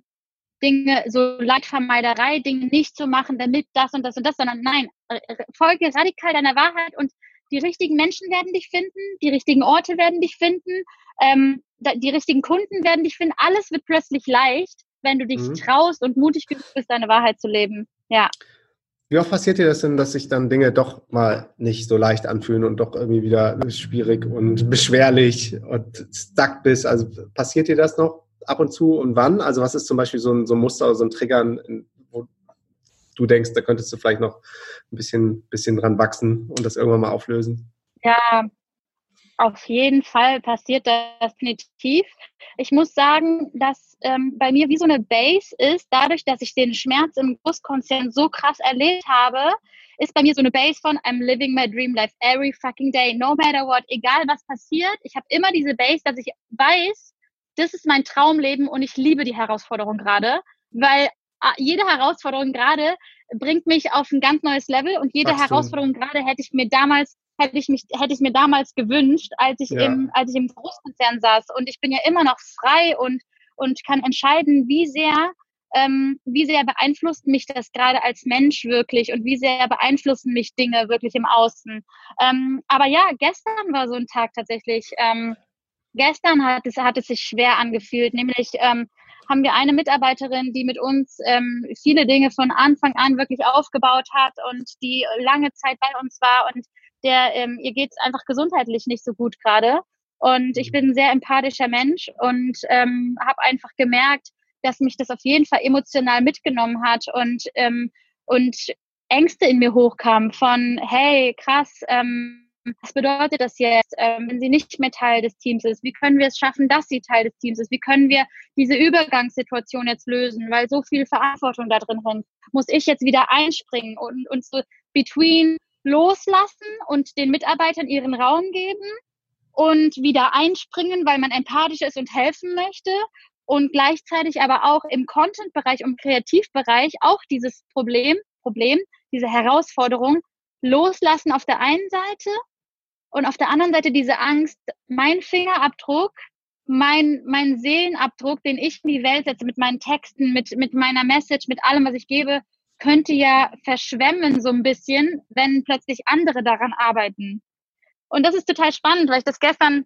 Dinge, so Leidvermeiderei, Dinge nicht zu machen, damit das und das und das, sondern nein, folge radikal deiner Wahrheit und die richtigen Menschen werden dich finden, die richtigen Orte werden dich finden, ähm, die richtigen Kunden werden dich finden. Alles wird plötzlich leicht, wenn du dich mhm. traust und mutig genug bist, deine Wahrheit zu leben. Ja. Wie oft passiert dir das denn, dass sich dann Dinge doch mal nicht so leicht anfühlen und doch irgendwie wieder schwierig und beschwerlich und stuck bist? Also passiert dir das noch ab und zu und wann? Also was ist zum Beispiel so ein, so ein Muster oder so ein Trigger, wo du denkst, da könntest du vielleicht noch ein bisschen, bisschen dran wachsen und das irgendwann mal auflösen? Ja, auf jeden Fall passiert das definitiv. Ich muss sagen, dass ähm, bei mir wie so eine Base ist, dadurch, dass ich den Schmerz im Großkonzern so krass erlebt habe, ist bei mir so eine Base von I'm living my dream life every fucking day, no matter what, egal was passiert. Ich habe immer diese Base, dass ich weiß, das ist mein Traumleben und ich liebe die Herausforderung gerade, weil jede Herausforderung gerade bringt mich auf ein ganz neues Level und jede Wachstum. Herausforderung gerade hätte ich mir damals hätte ich mich hätte ich mir damals gewünscht, als ich ja. im als ich im Großkonzern saß und ich bin ja immer noch frei und und kann entscheiden, wie sehr ähm, wie sehr beeinflusst mich das gerade als Mensch wirklich und wie sehr beeinflussen mich Dinge wirklich im Außen. Ähm, aber ja, gestern war so ein Tag tatsächlich. Ähm, gestern hat es, hat es sich schwer angefühlt, nämlich ähm, haben wir eine Mitarbeiterin, die mit uns ähm, viele Dinge von Anfang an wirklich aufgebaut hat und die lange Zeit bei uns war und der ähm, ihr geht es einfach gesundheitlich nicht so gut gerade. Und ich mhm. bin ein sehr empathischer Mensch und ähm, habe einfach gemerkt, dass mich das auf jeden Fall emotional mitgenommen hat und ähm, und Ängste in mir hochkamen von hey krass ähm, was bedeutet das jetzt, ähm, wenn sie nicht mehr Teil des Teams ist? Wie können wir es schaffen, dass sie Teil des Teams ist? Wie können wir diese Übergangssituation jetzt lösen, weil so viel Verantwortung da drin hängt? Muss ich jetzt wieder einspringen und uns so between loslassen und den Mitarbeitern ihren Raum geben und wieder einspringen, weil man empathisch ist und helfen möchte? Und gleichzeitig aber auch im Content-Bereich und Kreativbereich auch dieses Problem, Problem, diese Herausforderung loslassen auf der einen Seite und auf der anderen Seite diese Angst, mein Fingerabdruck, mein, mein Seelenabdruck, den ich in die Welt setze mit meinen Texten, mit, mit meiner Message, mit allem, was ich gebe, könnte ja verschwemmen so ein bisschen, wenn plötzlich andere daran arbeiten. Und das ist total spannend, weil ich das gestern,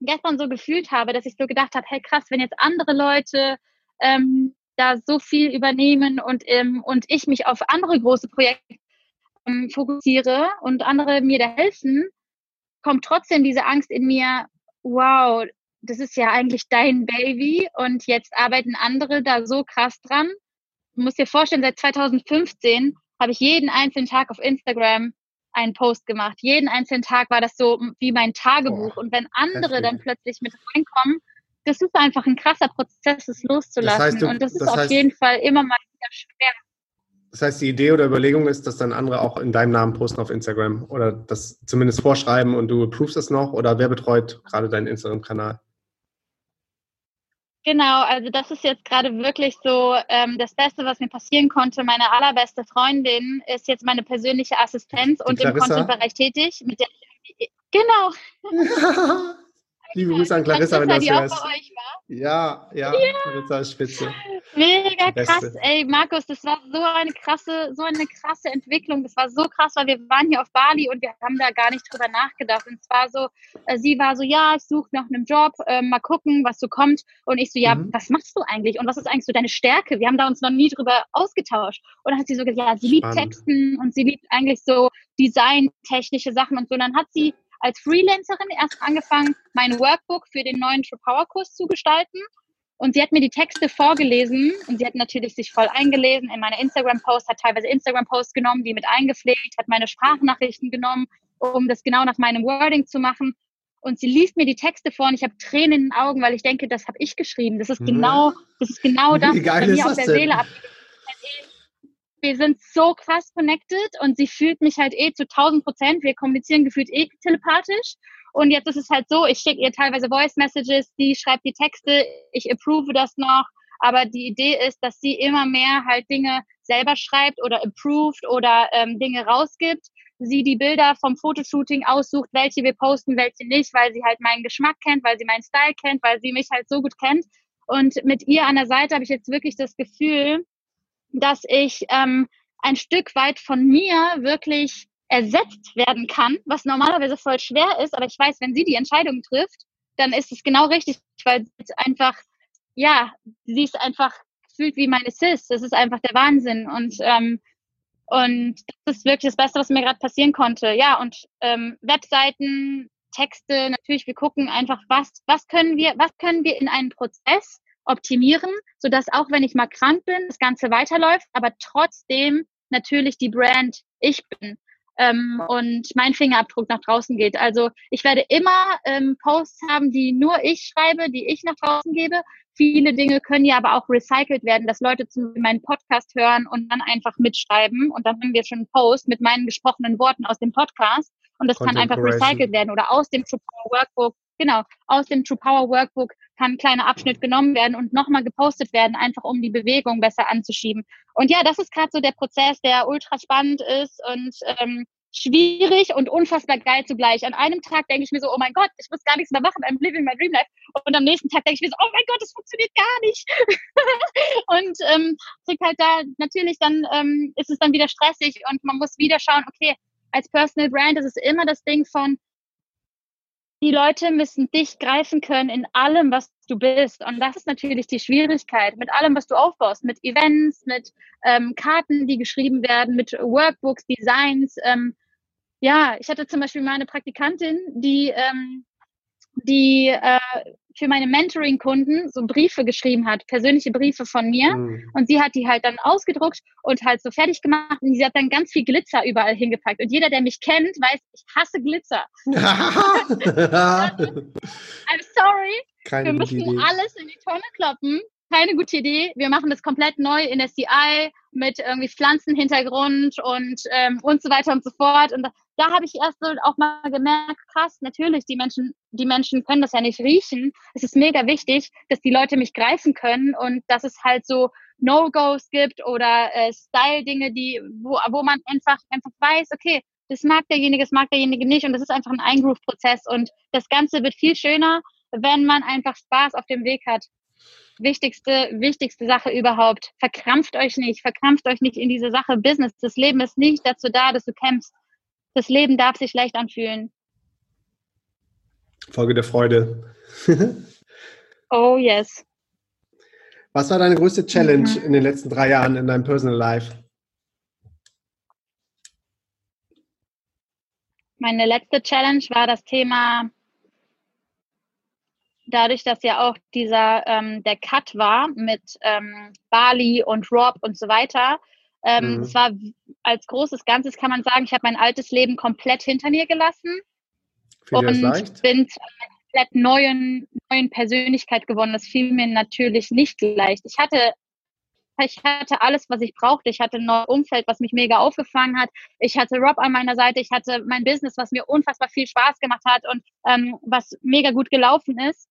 gestern so gefühlt habe, dass ich so gedacht habe, hey krass, wenn jetzt andere Leute ähm, da so viel übernehmen und, ähm, und ich mich auf andere große Projekte ähm, fokussiere und andere mir da helfen, kommt trotzdem diese Angst in mir, wow, das ist ja eigentlich dein Baby und jetzt arbeiten andere da so krass dran. Du musst dir vorstellen, seit 2015 habe ich jeden einzelnen Tag auf Instagram einen Post gemacht. Jeden einzelnen Tag war das so wie mein Tagebuch. Oh, und wenn andere dann plötzlich mit reinkommen, das ist einfach ein krasser Prozess, es loszulassen. Das heißt, du, und das ist das auf jeden Fall immer mal wieder schwer. Das heißt, die Idee oder Überlegung ist, dass dann andere auch in deinem Namen posten auf Instagram oder das zumindest vorschreiben und du approvest das noch oder wer betreut gerade deinen Instagram-Kanal? Genau, also das ist jetzt gerade wirklich so ähm, das Beste, was mir passieren konnte. Meine allerbeste Freundin ist jetzt meine persönliche Assistenz und im Content-Bereich tätig. Mit der, genau. Liebe Grüße an Clarissa, wenn das die auch bei euch war. Ja, ja, ja. das war spitze. Mega krass, ey, Markus, das war so eine krasse, so eine krasse Entwicklung. Das war so krass, weil wir waren hier auf Bali und wir haben da gar nicht drüber nachgedacht. Und es war so, äh, sie war so, ja, ich suche nach einem Job, äh, mal gucken, was so kommt. Und ich so, ja, mhm. was machst du eigentlich? Und was ist eigentlich so deine Stärke? Wir haben da uns noch nie drüber ausgetauscht. Und dann hat sie so gesagt, ja, sie liebt Spannend. Texten und sie liebt eigentlich so Design, technische Sachen und so. Und dann hat sie als Freelancerin erst angefangen, mein Workbook für den neuen True Power Kurs zu gestalten. Und sie hat mir die Texte vorgelesen und sie hat natürlich sich voll eingelesen in meine Instagram-Posts, hat teilweise Instagram-Posts genommen, die mit eingepflegt, hat meine Sprachnachrichten genommen, um das genau nach meinem Wording zu machen. Und sie liest mir die Texte vor und ich habe Tränen in den Augen, weil ich denke, das habe ich geschrieben. Das ist genau, das ist genau das, was mir auf der Seele abgeht wir sind so krass connected und sie fühlt mich halt eh zu 1000 Prozent. Wir kommunizieren gefühlt eh telepathisch. Und jetzt ist es halt so, ich schicke ihr teilweise Voice Messages, die schreibt die Texte, ich approve das noch. Aber die Idee ist, dass sie immer mehr halt Dinge selber schreibt oder approved oder ähm, Dinge rausgibt. Sie die Bilder vom Fotoshooting aussucht, welche wir posten, welche nicht, weil sie halt meinen Geschmack kennt, weil sie meinen Style kennt, weil sie mich halt so gut kennt. Und mit ihr an der Seite habe ich jetzt wirklich das Gefühl, dass ich ähm, ein Stück weit von mir wirklich ersetzt werden kann, was normalerweise voll schwer ist, aber ich weiß, wenn sie die Entscheidung trifft, dann ist es genau richtig, weil es einfach, ja, sie ist einfach gefühlt wie meine Sis. Das ist einfach der Wahnsinn. Und, ähm, und das ist wirklich das Beste, was mir gerade passieren konnte. Ja, und ähm, Webseiten, Texte, natürlich, wir gucken einfach, was, was können wir, was können wir in einen Prozess optimieren, sodass auch wenn ich mal krank bin, das Ganze weiterläuft, aber trotzdem natürlich die Brand ich bin ähm, und mein Fingerabdruck nach draußen geht. Also ich werde immer ähm, Posts haben, die nur ich schreibe, die ich nach draußen gebe. Viele Dinge können ja aber auch recycelt werden, dass Leute zum meinen Podcast hören und dann einfach mitschreiben und dann haben wir schon einen Post mit meinen gesprochenen Worten aus dem Podcast und das Content kann einfach recycelt werden oder aus dem True Workbook, genau, aus dem True Power Workbook kann ein kleiner Abschnitt genommen werden und nochmal gepostet werden, einfach um die Bewegung besser anzuschieben. Und ja, das ist gerade so der Prozess, der ultra spannend ist und ähm, schwierig und unfassbar geil zugleich. An einem Tag denke ich mir so, oh mein Gott, ich muss gar nichts mehr machen, I'm living my dream life. Und am nächsten Tag denke ich mir so, oh mein Gott, das funktioniert gar nicht. und ähm, krieg halt da natürlich dann ähm, ist es dann wieder stressig und man muss wieder schauen, okay, als Personal Brand ist es immer das Ding von, die Leute müssen dich greifen können in allem, was du bist. Und das ist natürlich die Schwierigkeit mit allem, was du aufbaust, mit Events, mit ähm, Karten, die geschrieben werden, mit Workbooks, Designs. Ähm, ja, ich hatte zum Beispiel meine Praktikantin, die, ähm, die äh, für meine Mentoring-Kunden so Briefe geschrieben hat, persönliche Briefe von mir. Mhm. Und sie hat die halt dann ausgedruckt und halt so fertig gemacht. Und sie hat dann ganz viel Glitzer überall hingepackt. Und jeder, der mich kennt, weiß, ich hasse Glitzer. I'm sorry. Keine Wir müssen Idee. alles in die Tonne kloppen. Keine gute Idee. Wir machen das komplett neu in der CI mit irgendwie Pflanzenhintergrund und, ähm, und so weiter und so fort. Und da habe ich erst so auch mal gemerkt, krass, natürlich, die Menschen, die Menschen können das ja nicht riechen. Es ist mega wichtig, dass die Leute mich greifen können und dass es halt so No-Gos gibt oder äh, Style-Dinge, die, wo, wo man einfach, einfach weiß, okay, das mag derjenige, das mag derjenige nicht und das ist einfach ein Eingroove-Prozess und das Ganze wird viel schöner, wenn man einfach Spaß auf dem Weg hat. Wichtigste, wichtigste Sache überhaupt. Verkrampft euch nicht, verkrampft euch nicht in diese Sache Business. Das Leben ist nicht dazu da, dass du kämpfst das Leben darf sich leicht anfühlen. Folge der Freude. oh yes. Was war deine größte Challenge mhm. in den letzten drei Jahren in deinem Personal Life? Meine letzte Challenge war das Thema, dadurch, dass ja auch dieser ähm, der Cut war mit ähm, Bali und Rob und so weiter, ähm, mhm. Es war als großes Ganzes, kann man sagen, ich habe mein altes Leben komplett hinter mir gelassen Fiel und bin zu einer komplett neuen, neuen Persönlichkeit geworden. Das fiel mir natürlich nicht leicht. Ich hatte ich hatte alles, was ich brauchte. Ich hatte ein neues Umfeld, was mich mega aufgefangen hat. Ich hatte Rob an meiner Seite. Ich hatte mein Business, was mir unfassbar viel Spaß gemacht hat und ähm, was mega gut gelaufen ist.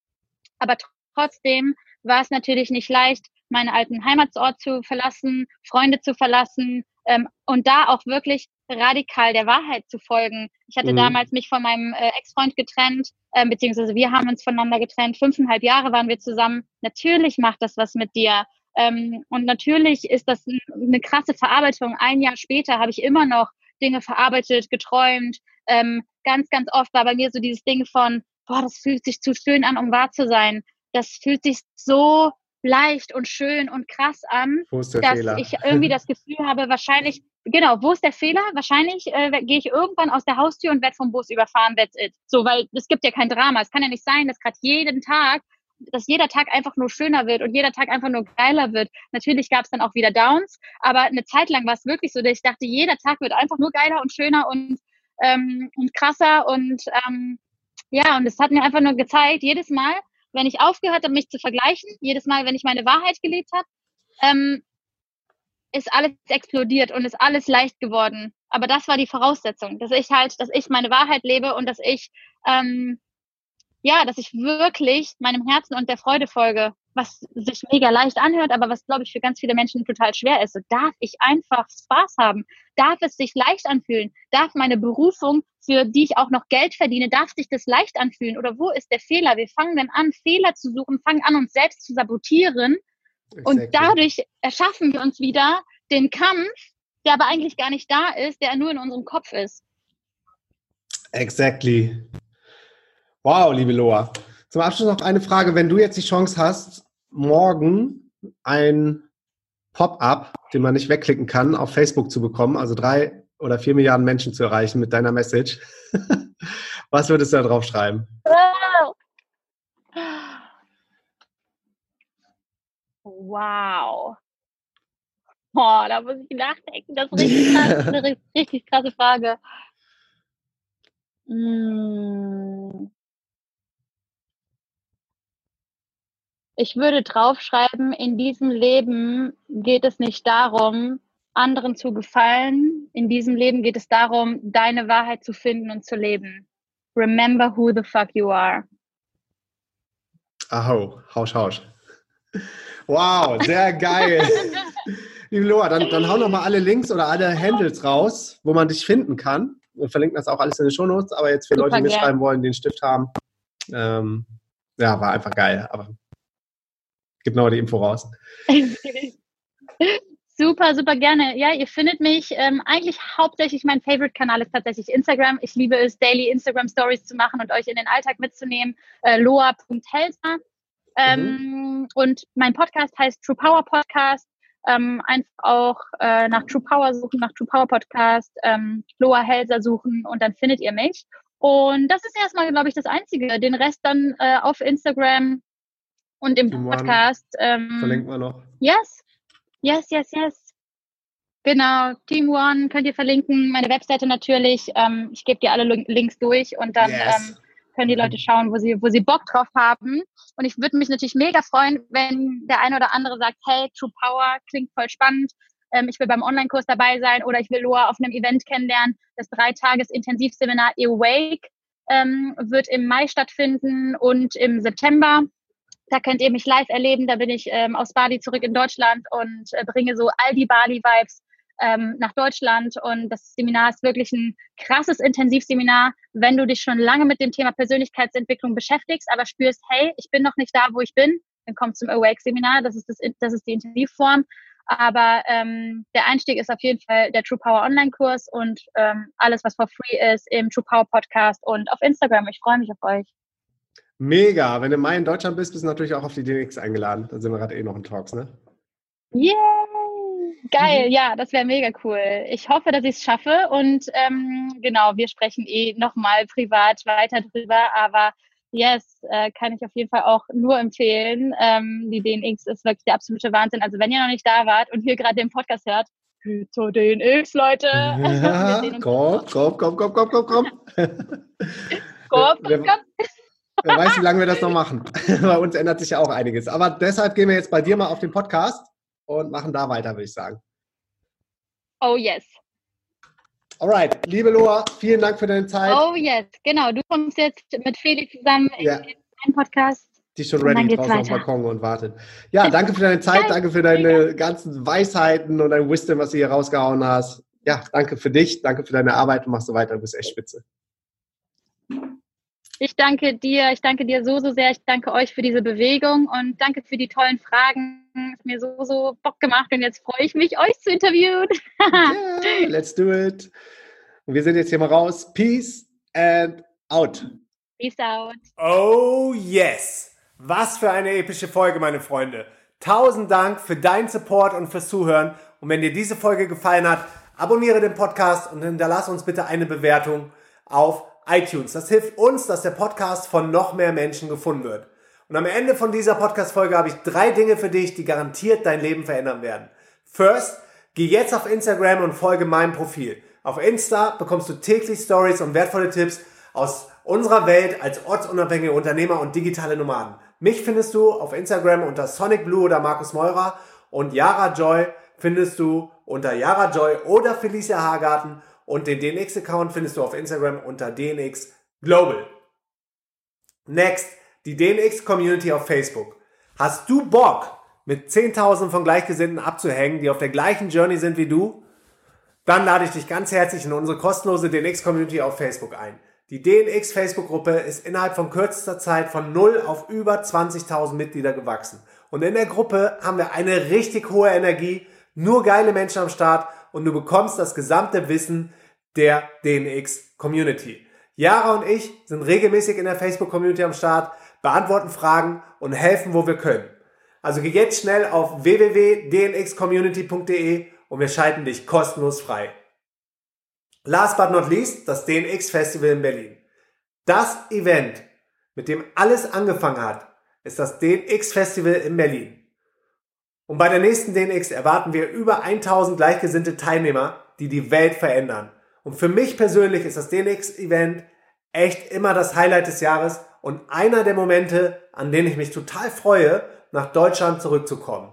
Aber trotzdem war es natürlich nicht leicht, meinen alten Heimatsort zu verlassen, Freunde zu verlassen ähm, und da auch wirklich radikal der Wahrheit zu folgen. Ich hatte mhm. damals mich von meinem äh, Ex-Freund getrennt, äh, beziehungsweise wir haben uns voneinander getrennt. Fünfeinhalb Jahre waren wir zusammen. Natürlich macht das was mit dir. Ähm, und natürlich ist das eine krasse Verarbeitung. Ein Jahr später habe ich immer noch Dinge verarbeitet, geträumt. Ähm, ganz, ganz oft war bei mir so dieses Ding von, boah, das fühlt sich zu schön an, um wahr zu sein. Das fühlt sich so leicht und schön und krass an, dass Fehler? ich irgendwie das Gefühl habe, wahrscheinlich, genau, wo ist der Fehler? Wahrscheinlich äh, gehe ich irgendwann aus der Haustür und werde vom Bus überfahren, that's it. So, weil es gibt ja kein Drama. Es kann ja nicht sein, dass gerade jeden Tag, dass jeder Tag einfach nur schöner wird und jeder Tag einfach nur geiler wird. Natürlich gab es dann auch wieder Downs, aber eine Zeit lang war es wirklich so, dass ich dachte, jeder Tag wird einfach nur geiler und schöner und, ähm, und krasser und ähm, ja, und es hat mir einfach nur gezeigt, jedes Mal, wenn ich aufgehört habe, mich zu vergleichen, jedes Mal, wenn ich meine Wahrheit gelebt habe, ähm, ist alles explodiert und ist alles leicht geworden. Aber das war die Voraussetzung, dass ich halt, dass ich meine Wahrheit lebe und dass ich, ähm, ja, dass ich wirklich meinem Herzen und der Freude folge was sich mega leicht anhört, aber was, glaube ich, für ganz viele Menschen total schwer ist. So darf ich einfach Spaß haben? Darf es sich leicht anfühlen? Darf meine Berufung, für die ich auch noch Geld verdiene, darf sich das leicht anfühlen? Oder wo ist der Fehler? Wir fangen dann an, Fehler zu suchen, fangen an, uns selbst zu sabotieren. Exactly. Und dadurch erschaffen wir uns wieder den Kampf, der aber eigentlich gar nicht da ist, der nur in unserem Kopf ist. Exactly. Wow, liebe Loa. Zum Abschluss noch eine Frage. Wenn du jetzt die Chance hast, morgen ein Pop-up, den man nicht wegklicken kann, auf Facebook zu bekommen, also drei oder vier Milliarden Menschen zu erreichen mit deiner Message. Was würdest du da drauf schreiben? Wow. Oh, da muss ich nachdenken. Das ist richtig krass, eine richtig krasse Frage. Hm. Ich würde draufschreiben, in diesem Leben geht es nicht darum, anderen zu gefallen. In diesem Leben geht es darum, deine Wahrheit zu finden und zu leben. Remember who the fuck you are. Aho, hausch, hausch. Wow, sehr geil. Liebe Loa, dann, dann hau noch mal alle Links oder alle Handles raus, wo man dich finden kann. Wir verlinken das auch alles in den Shownotes, aber jetzt für Super Leute, die mitschreiben wollen, die einen Stift haben. Ähm, ja, war einfach geil. Aber Gib noch die Info raus. Super, super gerne. Ja, ihr findet mich ähm, eigentlich hauptsächlich, mein Favorite-Kanal ist tatsächlich Instagram. Ich liebe es, Daily Instagram Stories zu machen und euch in den Alltag mitzunehmen. Äh, loa.helsa. Ähm, mhm. Und mein Podcast heißt True Power Podcast. Ähm, einfach auch äh, nach True Power suchen, nach True Power Podcast, ähm, Loa Helsa suchen und dann findet ihr mich. Und das ist erstmal, glaube ich, das Einzige. Den Rest dann äh, auf Instagram und im Team Podcast. Ähm, Verlinken wir noch. Yes, yes, yes, yes. Genau, Team One könnt ihr verlinken, meine Webseite natürlich. Ähm, ich gebe dir alle Links durch und dann yes. ähm, können die Leute schauen, wo sie, wo sie Bock drauf haben. Und ich würde mich natürlich mega freuen, wenn der eine oder andere sagt, hey, True Power klingt voll spannend. Ähm, ich will beim Online-Kurs dabei sein oder ich will Loa auf einem Event kennenlernen. Das Dreitages-Intensivseminar Awake ähm, wird im Mai stattfinden und im September. Da könnt ihr mich live erleben. Da bin ich ähm, aus Bali zurück in Deutschland und äh, bringe so all die Bali-Vibes ähm, nach Deutschland. Und das Seminar ist wirklich ein krasses Intensivseminar, wenn du dich schon lange mit dem Thema Persönlichkeitsentwicklung beschäftigst, aber spürst, hey, ich bin noch nicht da, wo ich bin, dann komm zum Awake-Seminar. Das ist das, das ist die Intensivform. Aber ähm, der Einstieg ist auf jeden Fall der True Power Online-Kurs und ähm, alles, was for free ist, im True Power Podcast und auf Instagram. Ich freue mich auf euch. Mega. Wenn du mal in Deutschland bist, bist du natürlich auch auf die DNX eingeladen. Da sind wir gerade eh noch in Talks, ne? Yay! Geil, mhm. ja, das wäre mega cool. Ich hoffe, dass ich es schaffe und ähm, genau, wir sprechen eh nochmal privat weiter drüber, aber yes, äh, kann ich auf jeden Fall auch nur empfehlen. Ähm, die DNX ist wirklich der absolute Wahnsinn. Also wenn ihr noch nicht da wart und hier gerade den Podcast hört, zur DNX, Leute. Ja, komm, komm, komm, komm, komm, komm, komm. komm, komm, komm. Wer weiß, wie lange wir das noch machen. bei uns ändert sich ja auch einiges. Aber deshalb gehen wir jetzt bei dir mal auf den Podcast und machen da weiter, würde ich sagen. Oh yes. Alright, liebe Loa, vielen Dank für deine Zeit. Oh yes, genau. Du kommst jetzt mit Felix zusammen ja. in den Podcast. Die ist schon ready draußen weiter. auf dem Balkon und wartet. Ja, danke für deine Zeit, danke für deine ganzen Weisheiten und dein Wisdom, was du hier rausgehauen hast. ja, danke für dich, danke für deine Arbeit und machst so weiter, du bist echt spitze. Ich danke dir, ich danke dir so, so sehr. Ich danke euch für diese Bewegung und danke für die tollen Fragen. Es mir so, so Bock gemacht und jetzt freue ich mich, euch zu interviewen. yeah, let's do it. Und wir sind jetzt hier mal raus. Peace and out. Peace out. Oh yes. Was für eine epische Folge, meine Freunde. Tausend Dank für deinen Support und fürs Zuhören. Und wenn dir diese Folge gefallen hat, abonniere den Podcast und hinterlass uns bitte eine Bewertung auf iTunes. Das hilft uns, dass der Podcast von noch mehr Menschen gefunden wird. Und am Ende von dieser Podcast-Folge habe ich drei Dinge für dich, die garantiert dein Leben verändern werden. First, geh jetzt auf Instagram und folge meinem Profil. Auf Insta bekommst du täglich Stories und wertvolle Tipps aus unserer Welt als ortsunabhängige Unternehmer und digitale Nomaden. Mich findest du auf Instagram unter Sonic Blue oder Markus Meurer und Yara Joy findest du unter Yara Joy oder Felicia Hagarten und den DNX-Account findest du auf Instagram unter DNX Global. Next, die DNX-Community auf Facebook. Hast du Bock, mit 10.000 von Gleichgesinnten abzuhängen, die auf der gleichen Journey sind wie du? Dann lade ich dich ganz herzlich in unsere kostenlose DNX-Community auf Facebook ein. Die DNX Facebook-Gruppe ist innerhalb von kürzester Zeit von 0 auf über 20.000 Mitglieder gewachsen. Und in der Gruppe haben wir eine richtig hohe Energie, nur geile Menschen am Start und du bekommst das gesamte Wissen der DNX Community. Yara und ich sind regelmäßig in der Facebook Community am Start, beantworten Fragen und helfen, wo wir können. Also geh jetzt schnell auf www.dnxcommunity.de und wir schalten dich kostenlos frei. Last but not least, das DNX Festival in Berlin. Das Event, mit dem alles angefangen hat, ist das DNX Festival in Berlin. Und bei der nächsten DNX erwarten wir über 1000 gleichgesinnte Teilnehmer, die die Welt verändern. Und für mich persönlich ist das DNX-Event echt immer das Highlight des Jahres und einer der Momente, an denen ich mich total freue, nach Deutschland zurückzukommen.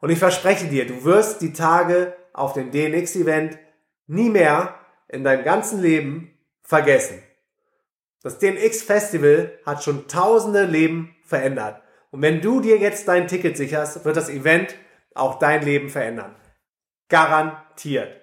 Und ich verspreche dir, du wirst die Tage auf dem DNX-Event nie mehr in deinem ganzen Leben vergessen. Das DNX-Festival hat schon tausende Leben verändert. Und wenn du dir jetzt dein Ticket sicherst, wird das Event auch dein Leben verändern. Garantiert.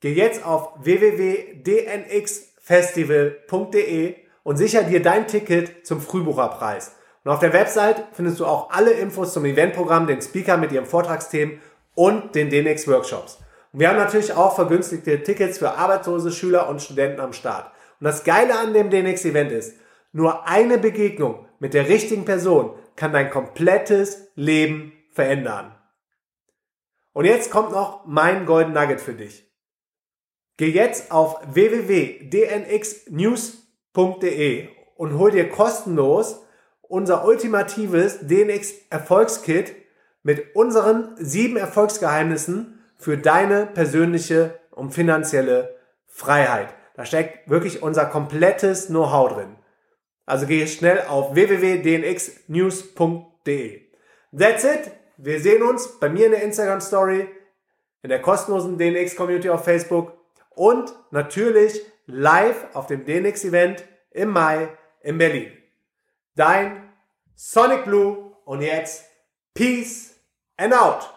Geh jetzt auf www.dnxfestival.de und sicher dir dein Ticket zum Frühbucherpreis. Und auf der Website findest du auch alle Infos zum Eventprogramm, den Speaker mit ihrem Vortragsthemen und den DNX Workshops. Und wir haben natürlich auch vergünstigte Tickets für arbeitslose Schüler und Studenten am Start. Und das Geile an dem DNX Event ist, nur eine Begegnung mit der richtigen Person kann dein komplettes Leben verändern. Und jetzt kommt noch mein Golden Nugget für dich. Geh jetzt auf www.dnxnews.de und hol dir kostenlos unser ultimatives DNX Erfolgskit mit unseren sieben Erfolgsgeheimnissen für deine persönliche und finanzielle Freiheit. Da steckt wirklich unser komplettes Know-how drin. Also gehe schnell auf www.dnxnews.de. That's it. Wir sehen uns bei mir in der Instagram Story, in der kostenlosen DNX Community auf Facebook und natürlich live auf dem DNX Event im Mai in Berlin. Dein Sonic Blue und jetzt Peace and out.